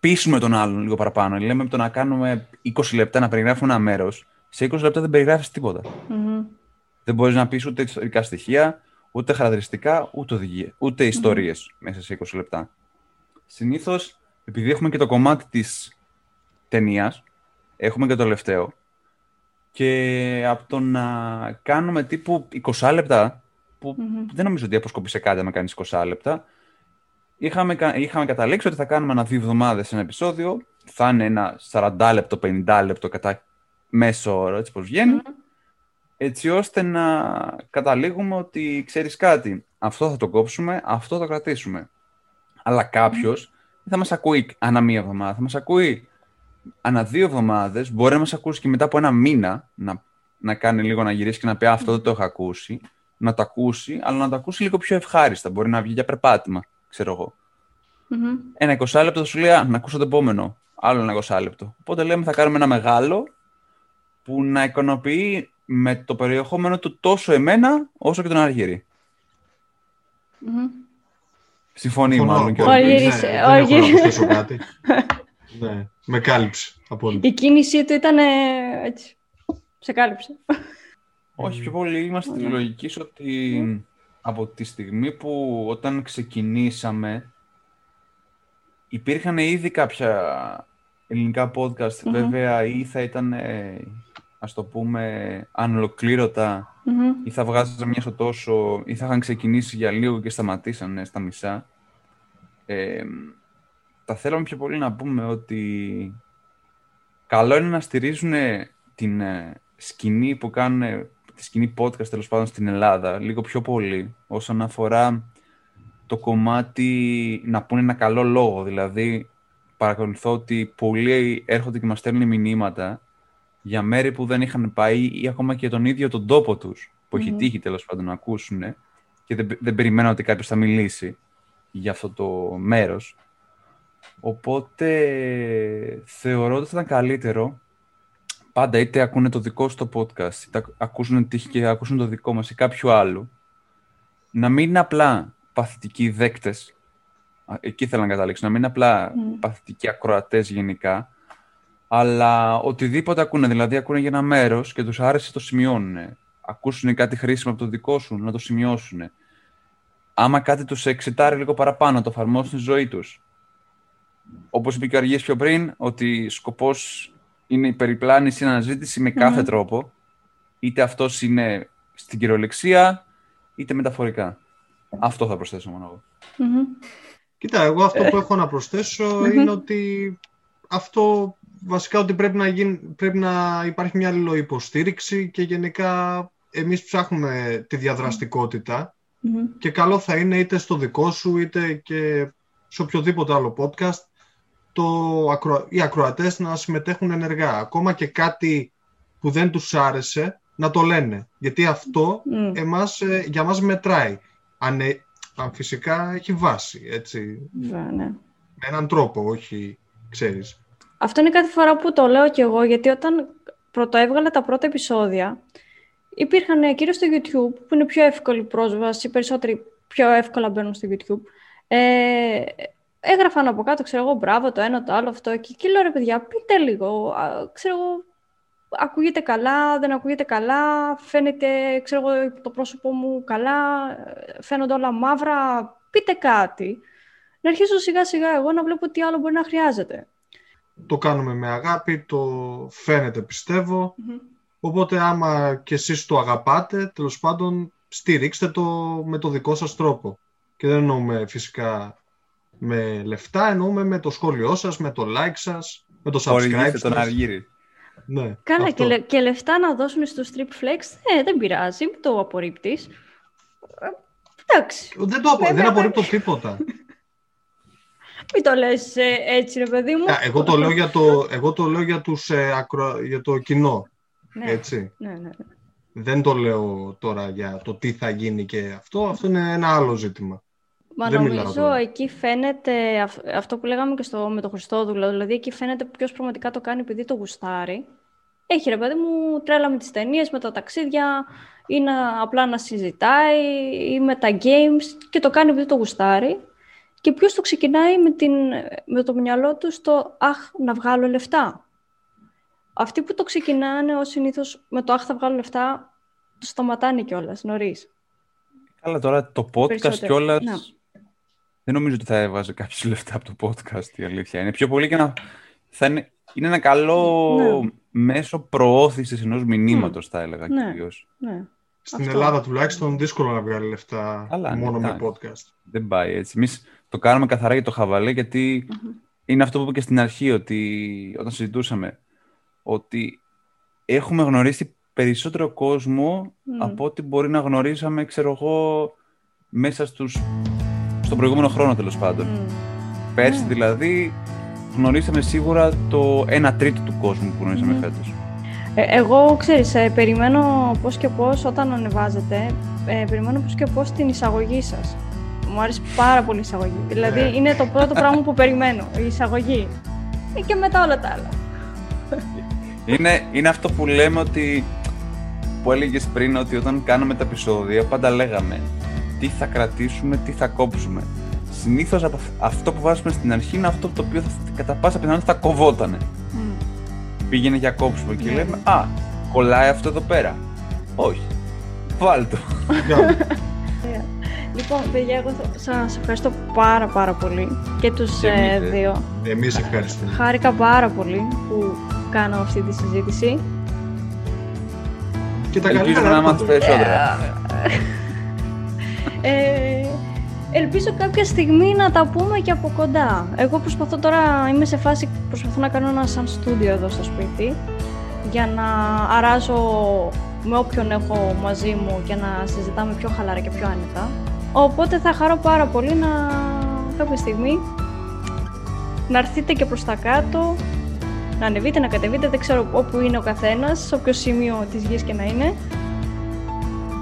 πείσουμε τον άλλον λίγο παραπάνω. Λέμε το να κάνουμε 20 λεπτά να περιγράφουμε ένα μέρος, σε 20 λεπτά δεν περιγράφεις τίποτα. Δεν μπορείς να πεις ούτε ιστορικά στοιχεία, ούτε χαρακτηριστικά, ούτε, οδηγίες, ούτε ιστορίες μέσα σε 20 λεπτά. Συνήθως, επειδή έχουμε και το κομμάτι της ταινίας, έχουμε και το τελευταίο, και από το να κάνουμε τύπου 20 λεπτά, που δεν νομίζω ότι αποσκοπεί κάτι να κάνεις 20 λεπτά, είχαμε, είχαμε καταλήξει ότι θα κάνουμε ένα δύο εβδομάδες ένα επεισόδιο, θα είναι ένα 40 λεπτό, 50 λεπτό κατά μέσο όρο, έτσι πως βγαινει έτσι ώστε να καταλήγουμε ότι ξέρεις κάτι, αυτό θα το κόψουμε, αυτό θα το κρατήσουμε. Αλλά κάποιος δεν θα μας ακούει ανά μία εβδομάδα, θα μας ακούει ανά δύο εβδομάδες, μπορεί να μας ακούσει και μετά από ένα μήνα να, να κάνει λίγο να γυρίσει και να πει Αυτό δεν το έχω ακούσει. Να το ακούσει, αλλά να το ακούσει λίγο πιο ευχάριστα. Μπορεί να βγει για περπάτημα, ξέρω εγώ. Mm-hmm. Ένα 20 λεπτό θα σου λέει Να ακούσω το επόμενο. Άλλο ένα 20 λεπτό. Οπότε λέμε θα κάνουμε ένα μεγάλο που να ικανοποιεί με το περιεχόμενο του τόσο εμένα όσο και τον Αργύρι. Mm-hmm. Συμφωνεί μάλλον και ο Αργύρης. Ναι, δεν έχω να προσθέσω κάτι. ναι, με κάλυψε απόλυτα. Η κίνησή του ήταν έτσι, σε κάλυψε. Όχι, πιο πολύ είμαστε τη λογική ότι από τη στιγμή που όταν ξεκινήσαμε υπήρχαν ήδη κάποια ελληνικά podcast, βέβαια, ή θα ήταν ας το πούμε, ανολοκλήρωτα mm-hmm. ή θα βγάζανε μια στο τόσο ή θα είχαν ξεκινήσει για λίγο και σταματήσανε στα μισά. Ε, θα θέλαμε πιο πολύ να πούμε ότι καλό είναι να στηρίζουν την ε, σκηνή που κάνουν, τη σκηνή podcast τέλος πάντων στην Ελλάδα, λίγο πιο πολύ, όσον αφορά το κομμάτι να πούνε ένα καλό λόγο. Δηλαδή, παρακολουθώ ότι πολλοί έρχονται και μας στέλνουν μηνύματα για μέρη που δεν είχαν πάει ή ακόμα και τον ίδιο τον τόπο τους, που έχει τύχει τέλος πάντων να ακούσουν και δεν, δεν περιμένω ότι κάποιος θα μιλήσει για αυτό το μέρος. Οπότε θεωρώ ότι θα ήταν καλύτερο πάντα είτε ακούνε το δικό σου το podcast, είτε ακούσουν τύχη και ακούσουν το δικό μας ή κάποιο άλλο, να μην είναι απλά παθητικοί δέκτες, εκεί θέλω να καταλήξω, να μην είναι απλά mm. παθητικοί ακροατές γενικά, αλλά οτιδήποτε ακούνε, δηλαδή ακούνε για ένα μέρος και τους άρεσε το σημειώνουν. Ακούσουν κάτι χρήσιμο από το δικό σου, να το σημειώσουν. Άμα κάτι τους εξετάρει λίγο παραπάνω, να το εφαρμόσουν στη ζωή τους. Όπως είπε και ο Αργίας πιο πριν, ότι σκοπός είναι η περιπλάνηση, η αναζήτηση με καθε τρόπο. Είτε αυτός είναι στην κυριολεξία, είτε μεταφορικά. Αυτό θα προσθέσω μόνο εγώ. Κοίτα, εγώ αυτό που έχω να προσθέσω είναι ότι αυτό βασικά ότι πρέπει να, γίνει, πρέπει να υπάρχει μια αλληλοϊποστήριξη και γενικά εμείς ψάχνουμε τη διαδραστικοτητα και καλό θα είναι είτε στο δικό σου είτε και σε οποιοδήποτε άλλο podcast το, οι ακροατές να συμμετέχουν ενεργά. Ακόμα και κάτι που δεν τους άρεσε να το λένε. Γιατί αυτό Μμ. εμάς, ε, για μας μετράει. Αν, ε, αν φυσικά έχει βάση, έτσι. Βέβαια, ναι. Με έναν τρόπο, όχι, ξέρεις. Αυτό είναι κάθε φορά που το λέω κι εγώ, γιατί όταν πρωτοέβγαλα τα πρώτα επεισόδια, υπήρχαν ε, κυρίως στο YouTube, που είναι πιο εύκολη πρόσβαση, οι περισσότεροι πιο εύκολα μπαίνουν στο YouTube. Ε, έγραφαν από κάτω, ξέρω εγώ, μπράβο, το ένα, το άλλο, αυτό. Και εκεί λέω, ρε παιδιά, πείτε λίγο, α, ξέρω εγώ, ακούγεται καλά, δεν ακούγεται καλά, φαίνεται, ξέρω εγώ, το πρόσωπό μου καλά, ε, φαίνονται όλα μαύρα, πείτε κάτι. Να αρχίσω σιγά σιγά εγώ να βλέπω τι άλλο μπορεί να χρειάζεται. Το κάνουμε με αγάπη, το φαίνεται πιστεύω. Οπότε άμα και εσείς το αγαπάτε, τέλος πάντων στηρίξτε το με το δικό σας τρόπο. Και δεν εννοούμε φυσικά με λεφτά, εννοούμε με το σχόλιο σας, με το like σας, με το subscribe Χορηγήστε τον σας. Αργύρι. Ναι, Καλά, αυτό. και, λε- και λεφτά να δώσουν στο Strip Flex, ε, δεν πειράζει, μην το απορρίπτεις. Ε, εντάξει, Δεν, το, απο- δεν Βέβαια, απορρίπτω τίποτα. Μην το λες ε, έτσι ρε παιδί μου. Α, εγώ, το λέω για το, εγώ το λέω για, τους, ε, ακρο- για το κοινό, ναι, έτσι. ναι, ναι, ναι. Δεν το λέω τώρα για το τι θα γίνει και αυτό. Αυτό είναι ένα άλλο ζήτημα. Μα Δεν μιλάω νομίζω τώρα. εκεί φαίνεται αυ- αυτό που λέγαμε και στο, με το Χριστόδουλο, δηλαδή εκεί φαίνεται ποιος πραγματικά το κάνει επειδή το γουστάρει. Έχει ρε παιδί μου τρέλα με τις ταινίες, με τα ταξίδια ή να, απλά να συζητάει ή με τα games και το κάνει επειδή το γουστάρει. Και ποιος το ξεκινάει με, την, με το μυαλό του στο «Αχ, να βγάλω λεφτά». Αυτοί που το ξεκινάνε ως συνήθως με το «Αχ, θα βγάλω λεφτά» το σταματάνε κιόλας νωρίς. Καλά, τώρα το podcast Περισσότερο. κιόλας. Ναι. Δεν νομίζω ότι θα έβαζε κάποιος λεφτά από το podcast η αλήθεια. Είναι πιο πολύ και να. Θα είναι, είναι ένα καλό Ναι. μέσο προώθησης ενός μηνύματος, θα έλεγα Ναι. κυρίως. Ναι. Στην Αυτό. Ελλάδα τουλάχιστον δύσκολο να βγάλει λεφτά Καλά, ναι, μόνο με εντάξει. podcast. Δεν πάει έτσι. Εμείς το κάνουμε καθαρά για το χαβαλέ, γιατί είναι αυτό που είπα και στην αρχή, ότι όταν συζητούσαμε, ότι έχουμε γνωρίσει περισσότερο κόσμο Μμ. από ό,τι μπορεί να γνωρίσαμε, ξέρω εγώ, μέσα στους, στον προηγούμενο χρόνο τέλος πάντων. Μμ. Πέρσι Ναι. δηλαδή γνωρίσαμε σίγουρα το 1 τρίτο του κόσμου που γνωρίσαμε Μμμ. φέτος. Ε, εγώ, ξέρεις, ε, περιμένω πώς και πώς όταν ανεβάζετε, ε, περιμένω πώς και πώς την εισαγωγή σας. Μου άρεσε πάρα πολύ η εισαγωγή. Δηλαδή, Ναι. είναι το πρώτο πράγμα που περιμένω, η εισαγωγή. Ε, και μετά όλα τα άλλα. Είναι, είναι αυτό που λέμε ότι, που έλεγες πριν, ότι όταν κάναμε τα επεισόδια πάντα λέγαμε τι θα κρατήσουμε, τι θα κόψουμε. Συνήθως από αυ- αυτό που βάζουμε στην αρχή είναι αυτό το οποίο θα, κατά πάσα πιθανότητα θα κοβότανε. Μμ. Πήγαινε για κόψιμο και Ναι. λέμε «Α, κολλάει αυτό εδώ πέρα». Όχι. Βάλ' το. Για- [LAUGHS] Λοιπόν, παιδιά, εγώ θα- σας ευχαριστώ πάρα πάρα πολύ και τους Και ε, εμείς, ε. δύο. Εμείς ευχαριστούμε. Χάρηκα πάρα πολύ που κάνω αυτή τη συζήτηση. Και τα Ελπίζω καλύτερα να είμαστε έρχονται. περισσότερα. Ε, ελπίζω κάποια στιγμή να τα πούμε και από κοντά. Εγώ προσπαθώ τώρα, είμαι σε φάση, προσπαθώ να κάνω ένα σαν στούντιο εδώ στο σπίτι για να αράζω με όποιον έχω μαζί μου και να συζητάμε πιο χαλάρα και πιο άνετα. Οπότε θα χαρώ πάρα πολύ να κάποια στιγμή να έρθετε και προς τα κάτω, να ανεβείτε, να κατεβείτε, δεν ξέρω όπου είναι ο καθένας, σε όποιο σημείο της γης και να είναι.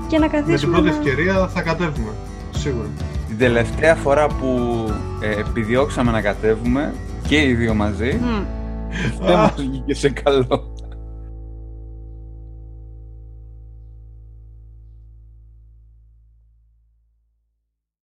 Και να Με την καθίσουμε πρώτη να... ευκαιρία θα κατέβουμε. Σίγουρα. Την τελευταία φορά που ε, επιδιώξαμε να κατέβουμε και οι δύο μαζί, Μμ. δεν μας βγήκε σε καλό.